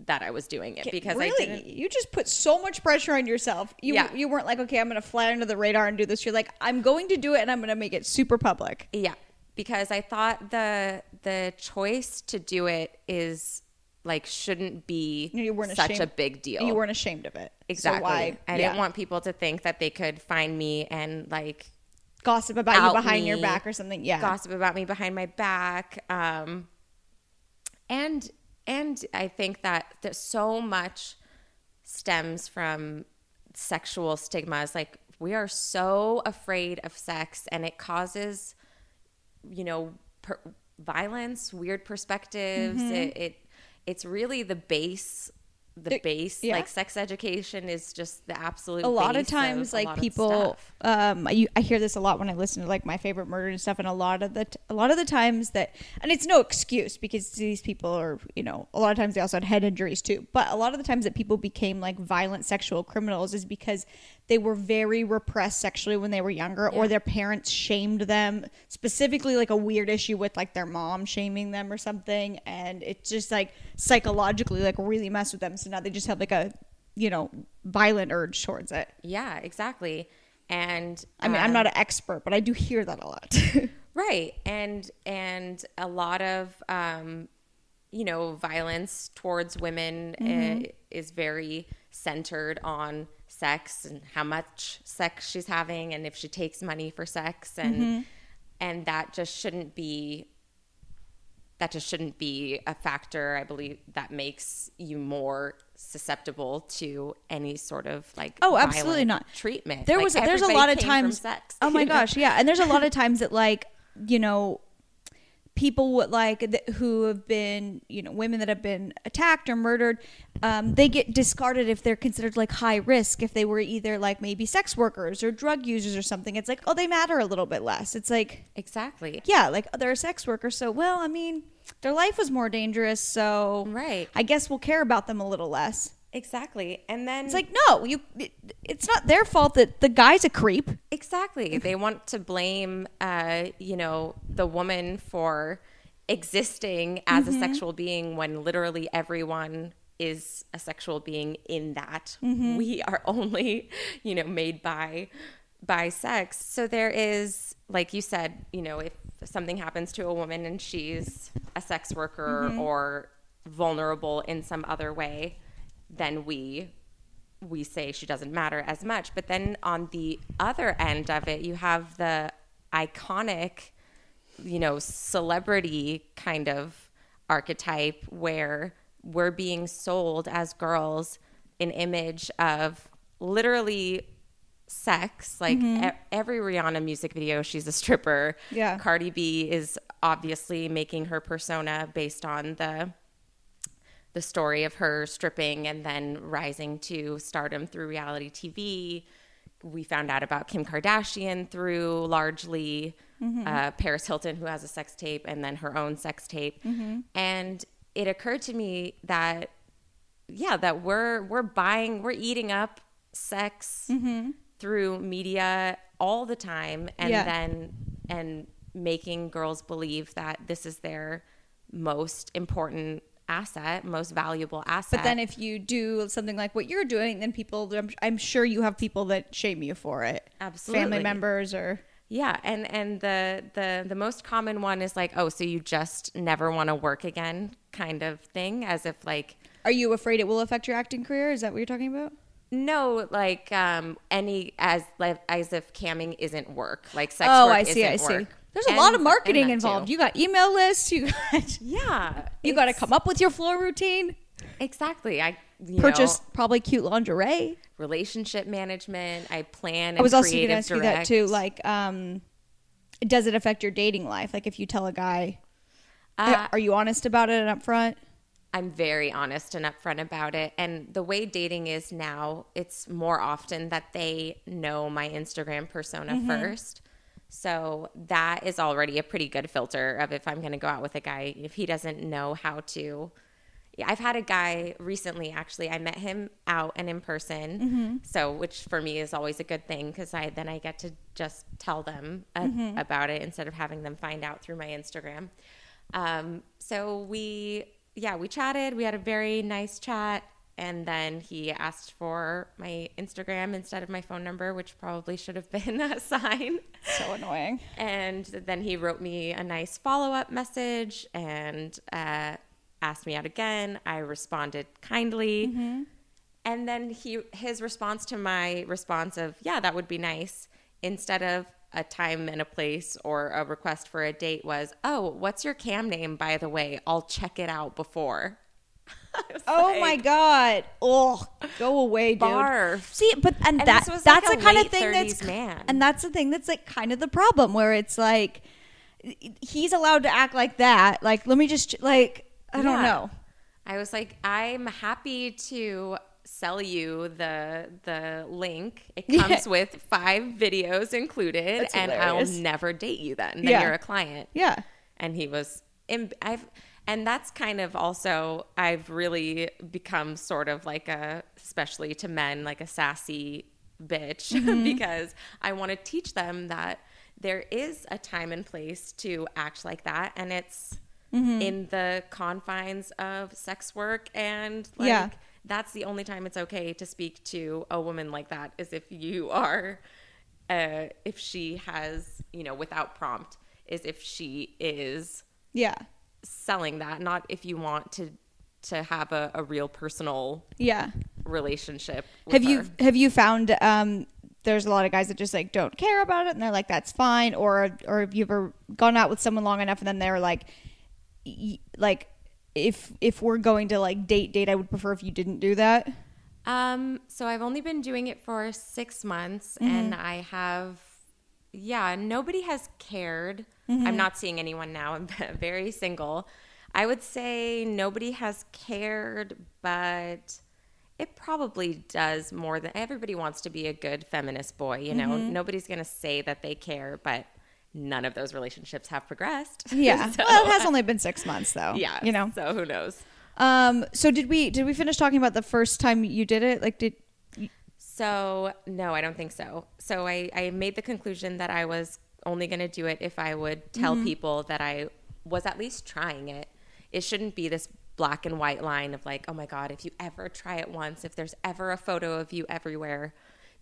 that I was doing it because really, I didn't. you just put so much pressure on yourself. You Yeah. you weren't like, okay, I'm going to fly under the radar and do this. You're like, I'm going to do it and I'm going to make it super public. Yeah, because I thought the the choice to do it is like shouldn't be You weren't such ashamed- a big deal. You weren't ashamed of it. exactly. So why? I yeah. didn't want people to think that they could find me and like gossip about you behind your back or something. Yeah. gossip about me behind my back um and and i think that there's so much stems from sexual stigmas like we are so afraid of sex and it causes you know per- violence weird perspectives it, it it's really the base the. It- base yeah. like sex education is just the absolute a lot of times a like people um I, I hear this a lot when i listen to like my favorite murder and stuff and a lot of the t- a lot of the times that and it's no excuse because these people are you know a lot of times they also had head injuries too but a lot of the times that people became like violent sexual criminals is because they were very repressed sexually when they were younger or their parents shamed them specifically like a weird issue with like their mom shaming them or something and it just like psychologically like really messed with them so now they just have like a you know violent urge towards it Yeah, exactly. And I mean, I'm um, not an expert, but I do hear that a lot. right, and and a lot of um, you know violence towards women Mm-hmm. uh, is very centered on sex and how much sex she's having, and if she takes money for sex, and Mm-hmm. and that just shouldn't be. That just shouldn't be a factor. I believe that makes you more susceptible to any sort of like Oh, absolutely not. treatment. there Like, was there's a lot of times. sex. Oh my gosh, yeah, and there's a lot of times that like you know people would like th- who have been you know women that have been attacked or murdered um, they get discarded if they're considered like high risk if they were either like maybe sex workers or drug users or something it's like oh they matter a little bit less it's like exactly. yeah like they're a sex worker so well i mean their life was more dangerous so Right. i guess we'll care about them a little less Exactly. And then It's like no, you. It, it's not their fault that the guy's a creep. exactly. They want to blame uh, you know, the woman for existing as Mm-hmm. a sexual being when literally everyone is a sexual being in that. Mm-hmm. We are only, you know, made by by sex. So there is like you said, you know, if something happens to a woman and she's a sex worker Mm-hmm. or vulnerable in some other way, then we we say she doesn't matter as much. But then on the other end of it, you have the iconic, you know, celebrity kind of archetype where we're being sold as girls an image of literally sex. Like mm-hmm. e- every Rihanna music video, she's a stripper. Yeah. Cardi B is obviously making her persona based on the the story of her stripping and then rising to stardom through reality TV. We found out about Kim Kardashian through largely mm-hmm. uh, Paris Hilton, who has a sex tape, and then her own sex tape. Mm-hmm. And it occurred to me that, yeah, that we're we're buying, we're eating up sex mm-hmm. through media all the time, and Yeah. then and making girls believe that this is their most important asset, most valuable asset. But then if you do something like what you're doing, then people, I'm, I'm sure you have people that shame you for it. Absolutely. Family members or. Yeah, and and the the the most common one is like, oh, so you just never want to work again, kind of thing, as if like, Are you afraid it will affect your acting career? Is that what you're talking about? no, like um any as like as if camming isn't work, like sex oh, work I see. isn't I see. work. There's a And- lot of marketing involved. too. You got email lists. You got yeah, you got to come up with your floor routine. exactly. I you Purchase know, probably cute lingerie. relationship management. I plan. And I was also going to ask you that too. Like, um, does it affect your dating life? Like, if you tell a guy, Uh, are you honest about it up front? I'm very honest and upfront about it. And the way dating is now, it's more often that they know my Instagram persona Mm-hmm. first. So that is already a pretty good filter of if I'm going to go out with a guy, if he doesn't know how to. Yeah, I've had a guy recently, actually, I met him out and in person. Mm-hmm. So, which for me is always a good thing because I then I get to just tell them a, Mm-hmm. about it instead of having them find out through my Instagram. Um, so we, yeah, we chatted. We had a very nice chat. And then he asked for my Instagram instead of my phone number, which probably should have been a sign. So annoying. And then he wrote me a nice follow up message and uh, asked me out again. I responded kindly. And then he his response to my response of, yeah, that would be nice, instead of a time and a place or a request for a date was, oh, what's your cam name, by the way? I'll check it out before. Oh like, my god! Oh, go away, dude. Barf. See, but and, And that that's like the kind of thing that's man. and that's the thing that's like kind of the problem where it's like he's allowed to act like that. Like, let me just like I don't know. I was like, I'm happy to sell you the the link. It Yeah. comes with five videos included, and. I'll never date you. Then, then Yeah. you're a client. Yeah. And he was, im- I've, and that's kind of also I've really become sort of like a, especially to men, like a sassy bitch Mm-hmm. because I want to teach them that there is a time and place to act like that, and it's Mm-hmm. in the confines of sex work and like Yeah. that's the only time it's okay to speak to a woman like that is if you are uh if she has you know without prompt is if she is Yeah. Selling that not if you want to to have a, a real personal Yeah. relationship Have you have you found um there's a lot of guys that just like don't care about it and they're like that's fine or or have you ever gone out with someone long enough and then they're like y- like if if we're going to like date date I would prefer if you didn't do that. Um, so I've only been doing it for six months, Mm-hmm. and I have, yeah, nobody has cared. Mm-hmm. I'm not seeing anyone now. I'm very single. I would say nobody has cared, but it probably does more than everybody wants to be a good feminist boy. You know, Mm-hmm. nobody's going to say that they care, but none of those relationships have progressed. Yeah. So- well, it has only been 6 months though. yeah. You know. So who knows? Um so did we did we finish talking about the first time you did it? Like did So no, I don't think so. So I, I made the conclusion that I was only going to do it if I would tell people that I was at least trying it. It shouldn't be this black and white line of like, oh my God, if you ever try it once, if there's ever a photo of you everywhere,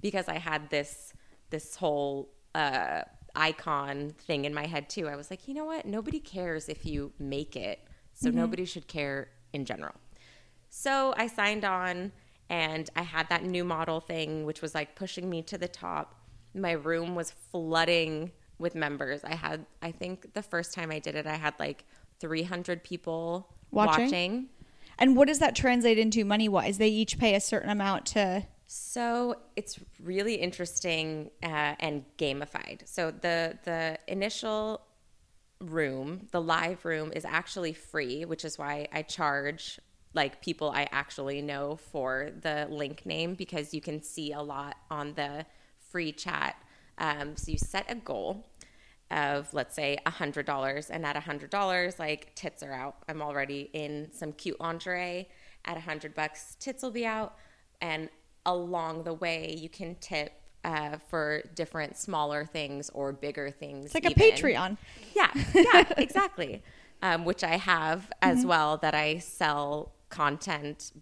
because I had this this whole uh, icon thing in my head too. I was like, you know what? Nobody cares if you make it, so nobody should care in general. So I signed on and I had that new model thing, which was like pushing me to the top. My room was flooding with members. I had, I think the first time I did it, I had like 300 people Watching? watching. and what does that translate into money wise? They each pay a certain amount to So it's really interesting uh, and gamified. So the the initial room, the live room, is actually free, which is why I charge like people I actually know for the link name because you can see a lot on the free chat. Um, so you set a goal of let's say a hundred dollars, and at a hundred dollars, like tits are out. I'm already in some cute lingerie. At a hundred bucks, tits will be out, and along the way, you can tip uh, for different smaller things or bigger things. It's like a. Patreon. Yeah, yeah, exactly. Um, which I have as Mm-hmm. well that I sell content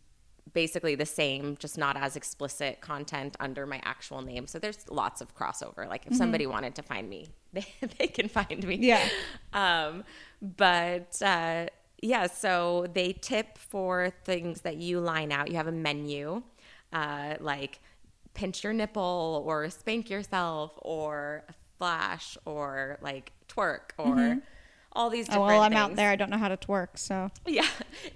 basically the same, just not as explicit content under my actual name. So there's lots of crossover. Like if somebody wanted to find me, they, they can find me. Mm-hmm. Yeah. Um, but uh, yeah, so they tip for things that you line out. You have a menu, uh, like pinch your nipple or spank yourself or flash or like twerk or all these Oh, different well, I'm things. out there. I don't know how to twerk, so Yeah,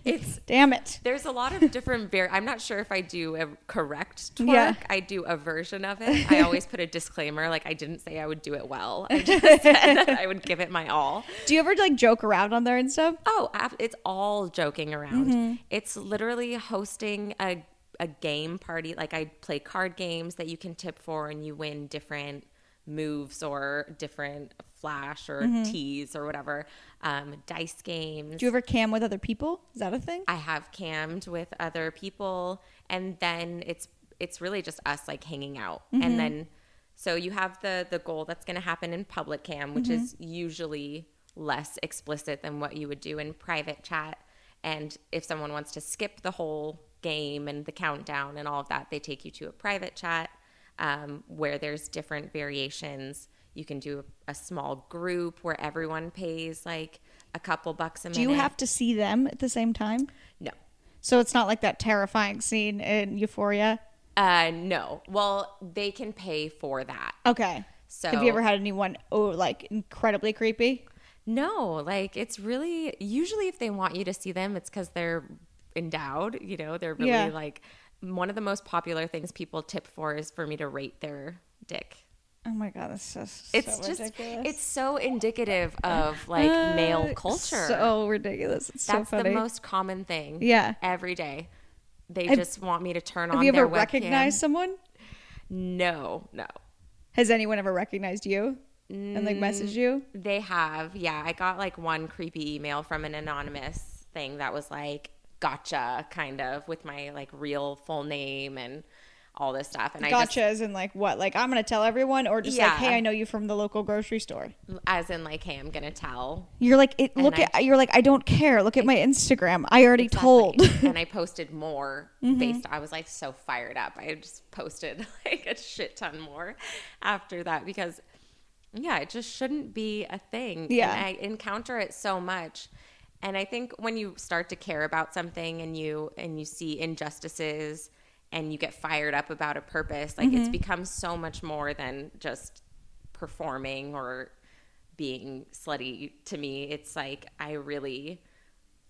it's damn it. there's a lot of different var- i'm not sure if i do a correct twerk Yeah. i do a version of it i always put a disclaimer like i didn't say i would do it well i just said that i would give it my all Do you ever like joke around on there and stuff? oh it's all joking around mm-hmm. it's literally hosting a, a game party like i play card games that you can tip for and you win different moves or different flash or teas or whatever um, dice games Do you ever cam with other people? Is that a thing? I have cammed with other people and then it's it's really just us like hanging out. And then so you have the the goal that's going to happen in public cam, which is usually less explicit than what you would do in private chat. And if someone wants to skip the whole game and the countdown and all of that, they take you to a private chat um, where there's different variations. You can do a, small group where everyone pays like a couple bucks a minute. Do you have to see them at the same time? no. So it's not like that terrifying scene in Euphoria. Uh, no. Well, they can pay for that. Okay. So Have you ever had anyone oh like incredibly creepy? No, like it's really usually if they want you to see them, it's because they're endowed. You know, they're really Yeah. like one of the most popular things people tip for is for me to rate their dick. Oh my god, that's just It's so just ridiculous. it's so indicative of like male Uh, culture. So ridiculous. It's That's so funny. the most common thing. Yeah. Every day. They Have- just want me to turn Have on you their ever recognized someone? No, no. Has anyone ever recognized you and like messaged you? They have, yeah. I got like one creepy email from an anonymous thing that was like, gotcha, kind of, with my like real full name and all this stuff. And Gotcha, as in like what? Like I'm gonna tell everyone, or just like, hey, I know you from the local grocery store. As in like, hey, I'm going to tell. You're like, it, look I- at. You're like, I don't care. Look at my Instagram. I already Exactly. told. and I posted more mm-hmm. based, I was like so fired up. I just posted like a shit ton more after that because, yeah, it just shouldn't be a thing. Yeah. And I encounter it so much. And I think when you start to care about something and you and you see injustices and you get fired up about a purpose, like it's become so much more than just performing or being slutty to me. It's like I really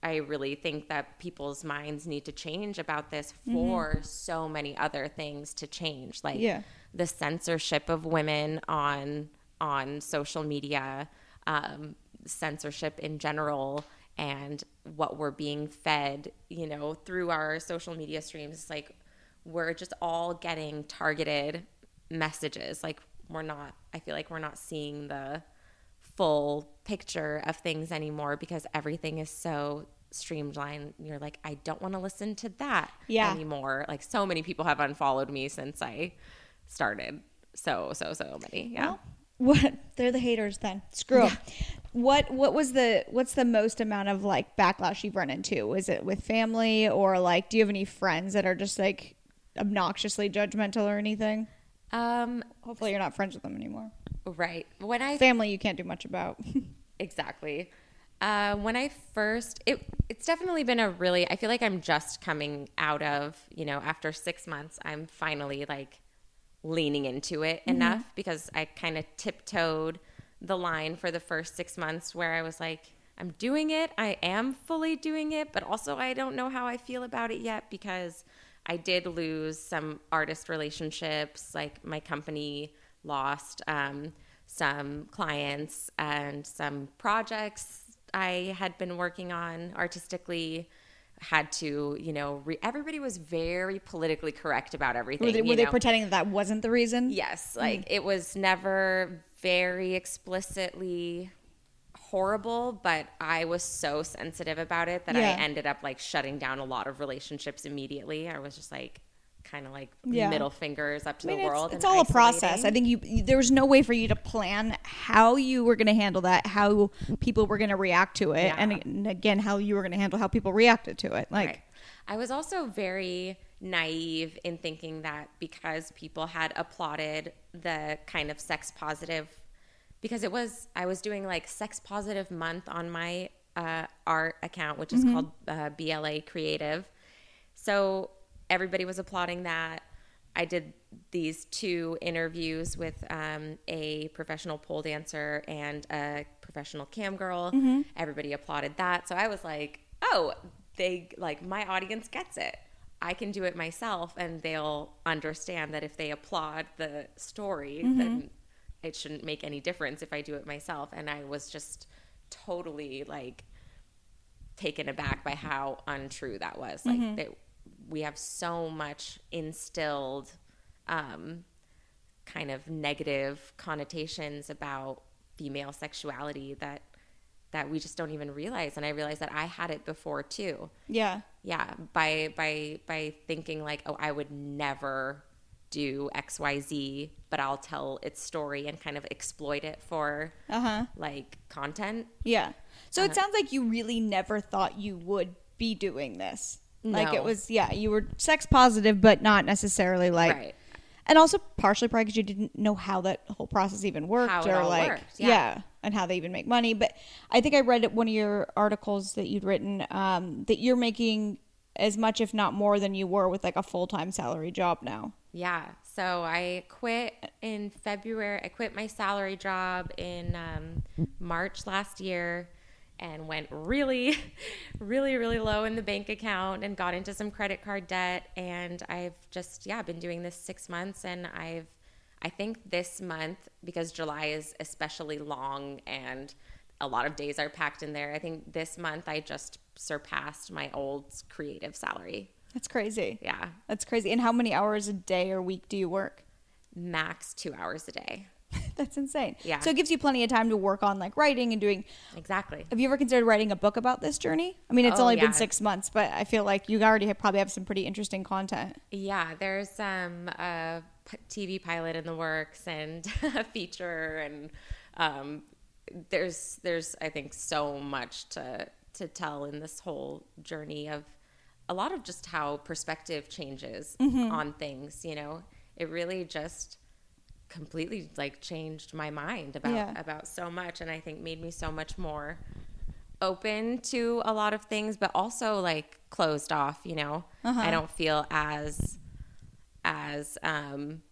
I really think that people's minds need to change about this for so many other things to change, like Yeah. the censorship of women on on social media, um, censorship in general, and what we're being fed, you know, through our social media streams. It's like we're just all getting targeted messages. Like we're not. I feel like we're not seeing the full picture of things anymore because everything is so streamlined. You're like, I don't want to listen to that Yeah. anymore. Like so many people have unfollowed me since I started. So so so many. Yeah. What? They're the haters then. Screw 'em. What what was the what's the most amount of like backlash you've run into? Is it with family or like do you have any friends that are just like obnoxiously judgmental or anything? um Hopefully you're not friends with them anymore. right. When I Family you can't do much about. exactly. Uh, when I first, it it's definitely been a really. I feel like I'm just coming out of you know after six months. I'm finally like leaning into it enough because I kind of tiptoed the line for the first six months where I was like, I'm doing it. I am fully doing it, but also I don't know how I feel about it yet because I did lose some artist relationships, like my company lost um, some clients and some projects I had been working on artistically. Had to, you know, re- everybody was very politically correct about everything. Were they, were they pretending that that wasn't the reason? Yes, like it was never very explicitly horrible, but I was so sensitive about it that Yeah. I ended up like shutting down a lot of relationships immediately. I was just like kind of like Yeah. middle fingers up to I mean, the it's, world. it's all a process. I think you, you there was no way for you to plan how you were going to handle that, how people were going to react to it, Yeah. and, and again how you were going to handle how people reacted to it. Like, Right. I was also very naive in thinking that because people had applauded the kind of sex positive, because it was, I was doing like sex positive month on my uh, art account, which is called uh, BLA Creative. So everybody was applauding that. I did these two interviews with um, a professional pole dancer and a professional cam girl. Everybody applauded that. So I was like, oh, they like my audience gets it. I can do it myself, and they'll understand that if they applaud the story, then it shouldn't make any difference if I do it myself. And I was just totally like taken aback by how untrue that was. Like that we have so much instilled um, kind of negative connotations about female sexuality that that we just don't even realize and I realized that I had it before too. yeah, Yeah, by by by thinking like, oh, I would never do XYZ, but I'll tell its story and kind of exploit it for uh huh, like content. yeah. So Uh-huh. it sounds like you really never thought you would be doing this. Like it was, yeah, you were sex positive, but not necessarily like. Right. And also partially probably because you didn't know how that whole process even worked, or like, worked, yeah. yeah. and how they even make money. But I think I read one of your articles that you'd written um, that you're making as much, if not more, than you were with like a full time salary job now. Yeah. So I quit in February. I quit my salary job in um, March last year and went really, really, really low in the bank account and got into some credit card debt. And I've just, yeah, been doing this six months. And I've, I think this month, because July is especially long and a lot of days are packed in there, I think this month I just surpassed my old creative salary. That's crazy. Yeah. That's crazy. And how many hours a day or week do you work? Max two hours a day. That's insane. Yeah. So it gives you plenty of time to work on like writing and doing. Exactly. Have you ever considered writing a book about this journey? I mean, it's Oh, only yeah. been six months, but I feel like you already have, probably have some pretty interesting content. Yeah, there's um, a TV pilot in the works and a feature, and um, there's there's I think so much to to tell in this whole journey of a lot of just how perspective changes on things. You know, it really just completely like changed my mind about Yeah. about so much, and I think made me so much more open to a lot of things, but also like closed off. You know, I don't feel as as um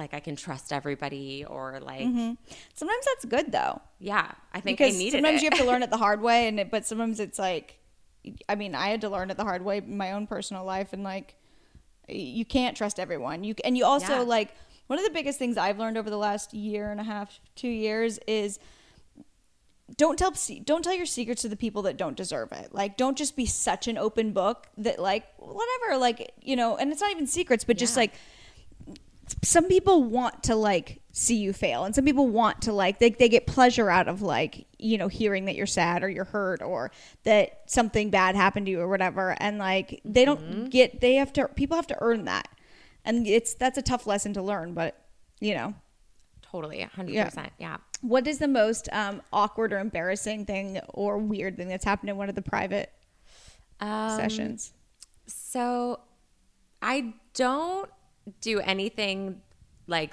like I can trust everybody or like mm-hmm. Sometimes that's good though. yeah. I think because I sometimes it. you have to learn it the hard way and it, but sometimes it's like i mean i had to learn it the hard way in my own personal life and like you can't trust everyone you and you also Yeah. like one of the biggest things i've learned over the last year and a half two years is don't tell don't tell your secrets to the people that don't deserve it like don't just be such an open book that like whatever like you know and it's not even secrets but just like some people want to like see you fail and some people want to like they, they get pleasure out of like you know hearing that you're sad or you're hurt or that something bad happened to you or whatever and like they don't Mm-hmm. get they have to people have to earn that and it's that's a tough lesson to learn but you know totally 100%. Yeah. Yeah. what is the most um, awkward or embarrassing thing or weird thing that's happened in one of the private Um, sessions So I don't do anything like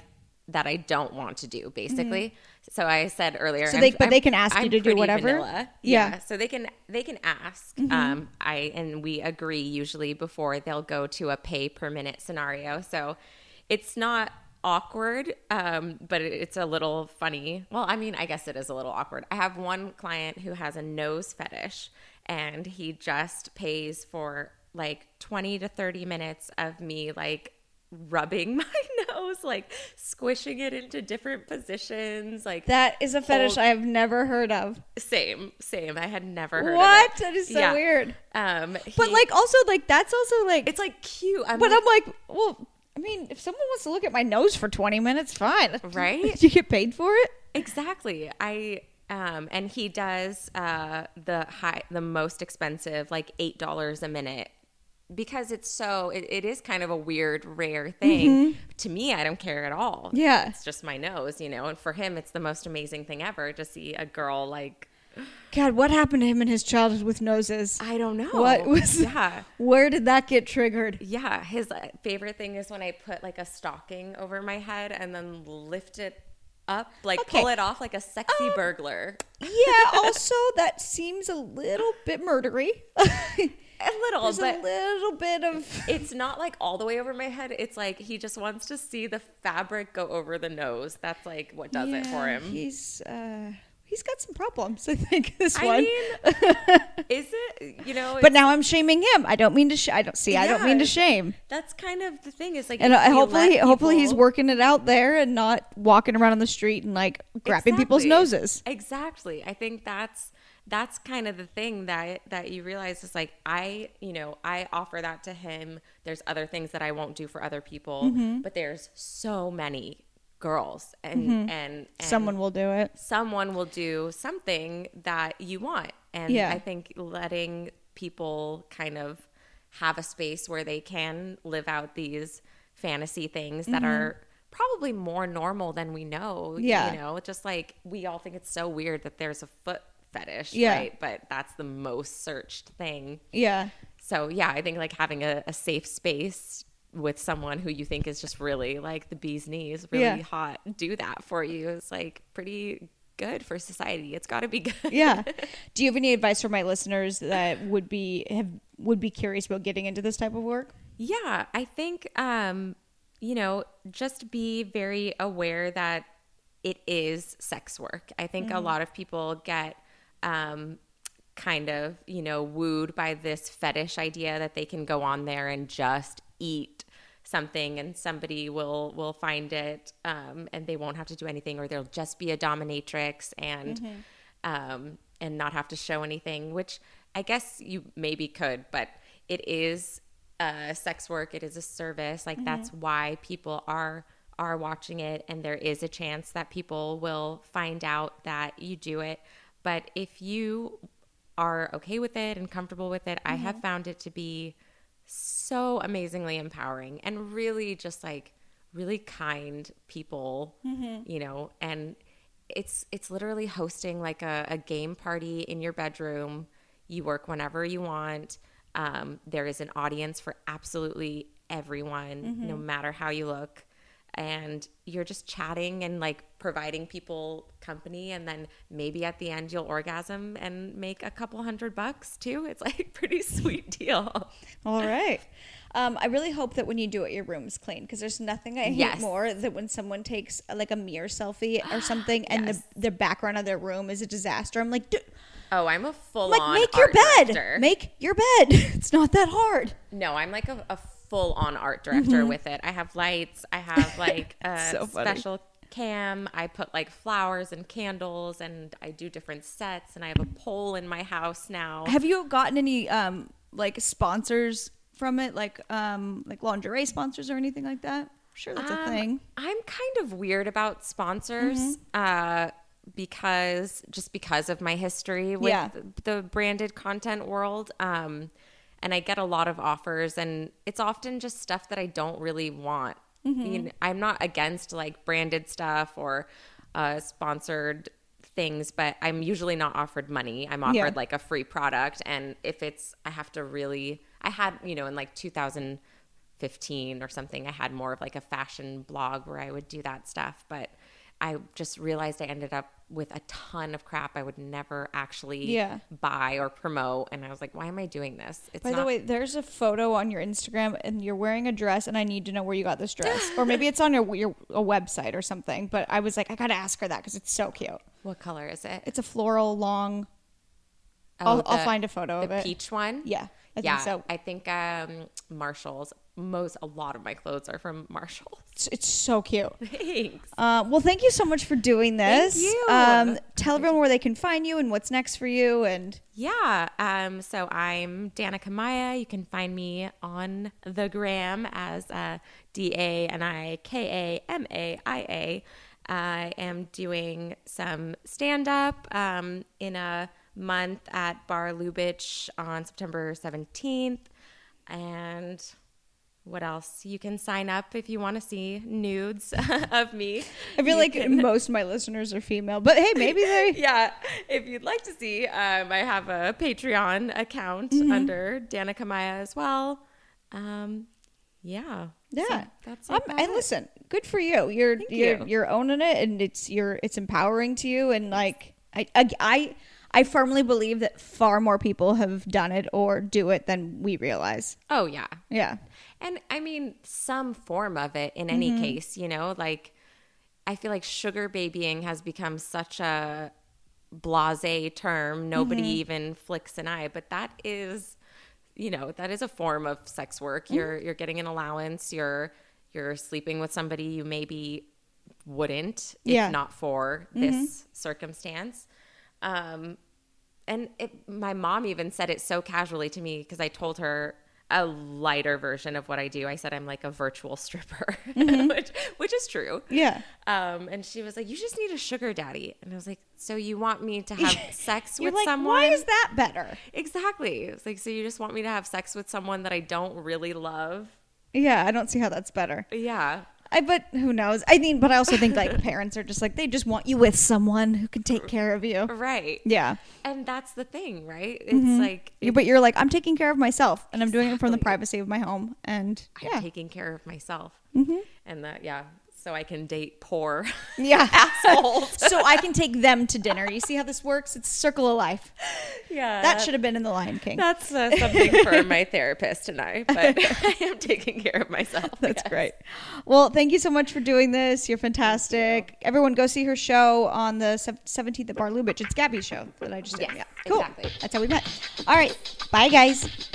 that I don't want to do basically. So I said earlier Mm-hmm. So I'm- they- but I'm- they can ask you I'm to do whatever? vanilla. Yeah. Mm-hmm. Yeah. So they can they can ask um I and we agree usually before they'll go to a pay per minute scenario. So it's not awkward um but it's a little funny well i mean i guess it is a little awkward i have one client who has a nose fetish and he just pays for like 20 to 30 minutes of me like rubbing my nose, like squishing it into different positions. Like That is a fetish I have never heard of. same, same. I had never heard What? of it. What? That is so Yeah. weird. Um, But like also like that's also like it's like cute. I'm but like, I'm like, well, I mean, if someone wants to look at my nose for 20 minutes, fine. Right? Do you get paid for it? Exactly. I um and he does uh the high the most expensive like eight dollars a minute because it's so it, it is kind of a weird rare thing to me i don't care at all Yeah. it's just my nose you know and for him it's the most amazing thing ever to see a girl like God, what happened to him in his childhood with noses? i don't know What was yeah Where did that get triggered? yeah his uh, favorite thing is when i put like a stocking over my head and then lift it up like Okay. pull it off like a sexy Um, burglar Yeah, also that seems a little bit murdery. a little There's but a little bit of it's not like all the way over my head. It's like he just wants to see the fabric go over the nose. That's like what does it for him. He's uh he's got some problems, I think, this I one. mean, is it? You know, but now I'm shaming him. I don't mean to sh- I don't see. I don't mean to shame. that's kind of the thing. Is like, And uh, hopefully hopefully he's working it out there and not walking around on the street and like grabbing people's noses. Exactly. I think that's that's kind of the thing that that you realize is like I, you know, I offer that to him. There's other things that I won't do for other people, Mm-hmm. but there's so many girls and and, and Someone will do it. someone will do something that you want. And Yeah. I think letting people kind of have a space where they can live out these fantasy things that are probably more normal than we know. Mm-hmm. Yeah. You know, just like we all think it's so weird that there's a foot fetish, Yeah. right? But that's the most searched thing. Yeah. So yeah, I think like having a, a safe space with someone who you think is just really like the bee's knees, really Yeah. hot, do that for you is like pretty good for society. It's got to be good. Yeah. do you have any advice for my listeners that would be have would be curious about getting into this type of work? Yeah, I think um, you know, just be very aware that it is sex work. I think a lot of people get um kind of, you know, wooed by this fetish idea that they can go on there and just eat something and somebody will will find it um and they won't have to do anything or they'll just be a dominatrix and um and not have to show anything, which I guess you maybe could, but it is uh, sex work. It is a service. Like that's why people are are watching it, and there is a chance that people will find out that you do it. But if you are okay with it and comfortable with it, I have mm-hmm. found it to be so amazingly empowering and really just like really kind people, mm-hmm. you know, and it's it's literally hosting like a, a game party in your bedroom. You work whenever you want. Um, there is an audience for absolutely everyone, no mm-hmm. matter how you look. And you're just chatting and like providing people company, and then maybe at the end you'll orgasm and make a couple hundred bucks too. It's like pretty sweet deal. All right. Um, I really hope that when you do it, your room's clean because there's nothing I hate Yes. more than when someone takes uh, like a mirror selfie or something and Yes. the, the background of their room is a disaster. I'm like, "Dude, Oh, I'm a full like on make your bed. director. Make your bed. It's not that hard. No, I'm like a, a full on art director with it. I have lights. I have like a Mm-hmm. So special cam. I put like flowers and candles, and I do different sets. And I have a pole in my house now. Have you gotten any um like sponsors from it, like um like lingerie sponsors or anything like that? Sure, that's a Um, thing. I'm kind of weird about sponsors Mm-hmm. uh, because just because of my history with Yeah. the branded content world. Um, and I get a lot of offers, and it's often just stuff that I don't really want. Mm-hmm. You know, I'm not against like branded stuff or uh, sponsored things, but I'm usually not offered money. I'm offered Yeah. like a free product, and if it's, I have to really. I had, you know, in like 2015 or something, I had more of like a fashion blog where I would do that stuff, but I just realized I ended up with a ton of crap I would never actually Yeah. buy or promote, and I was like, why am I doing this? It's By not- the way, there's a photo on your Instagram and you're wearing a dress and I need to know where you got this dress. or maybe it's on your your a website or something, but I was like I got to ask her that cuz it's so cute. what color is it? It's a floral long Oh, I'll, I'll find a photo the of it. peach one. Yeah. I yeah, think so. I think um, Marshalls. Most a lot of my clothes are from Marshalls. It's, it's so cute. Thanks. Uh, well, thank you so much for doing this. Thank you. Um, tell everyone where they can find you and what's next for you. And Yeah. Um, so I'm Danika Maia. You can find me on the gram as uh, D A N I K A M A I A. I am doing some stand up um, in a month at Bar Lubitsch on September 17th. And what else? You can sign up if you want to see nudes of me. I feel You like can- most of my listeners are female, but hey, maybe they. yeah, if you'd like to see, um, I have a Patreon account Mm-hmm. under Danika Maia as well. Um, yeah, Yeah, So that's um, and it. listen, good for you. You're Thank you're you. you're owning it, and it's you're it's empowering to you. And like I, I I I firmly believe that far more people have done it or do it than we realize. Oh yeah, Yeah, and I mean some form of it in any Mm-hmm. case. You know, like I feel like sugar babying has become such a blase term. Nobody Mm-hmm. even flicks an eye, but that is, you know, that is a form of sex work. Mm-hmm. You're you're getting an allowance. You're you're sleeping with somebody you maybe wouldn't if Yeah. not for this circumstance. Um, and it, my mom even said it so casually to me because I told her a lighter version of what I do. I said I'm like a virtual stripper, which, which is true. yeah. Um, and she was like, "You just need a sugar daddy," and I was like, "So you want me to have sex with like, someone?" why is that better? exactly? It's like, so you just want me to have sex with someone that I don't really love? Yeah, I don't see how that's better. Yeah, I but who knows? I mean, but I also think like parents are just like they just want you with someone who can take care of you. right. Yeah. And that's the thing, right? It's mm-hmm. like You, but you're like, I'm taking care of myself, and I'm doing it from the privacy of my home, and I'm taking care of myself, mm-hmm. and that yeah, so I can date poor yeah. assholes. so I can take them to dinner. You see how this works? It's circle of life. yeah, That should have been in the Lion King. That's uh, something for my therapist and I, but I am taking care of myself. That's great. Well, thank you so much for doing this. You're fantastic. Everyone, go see her show on the 17th at Bar Lubitsch. It's Gabby's show that I just did. Yes, yeah, cool. exactly. That's how we met. All right, bye, guys.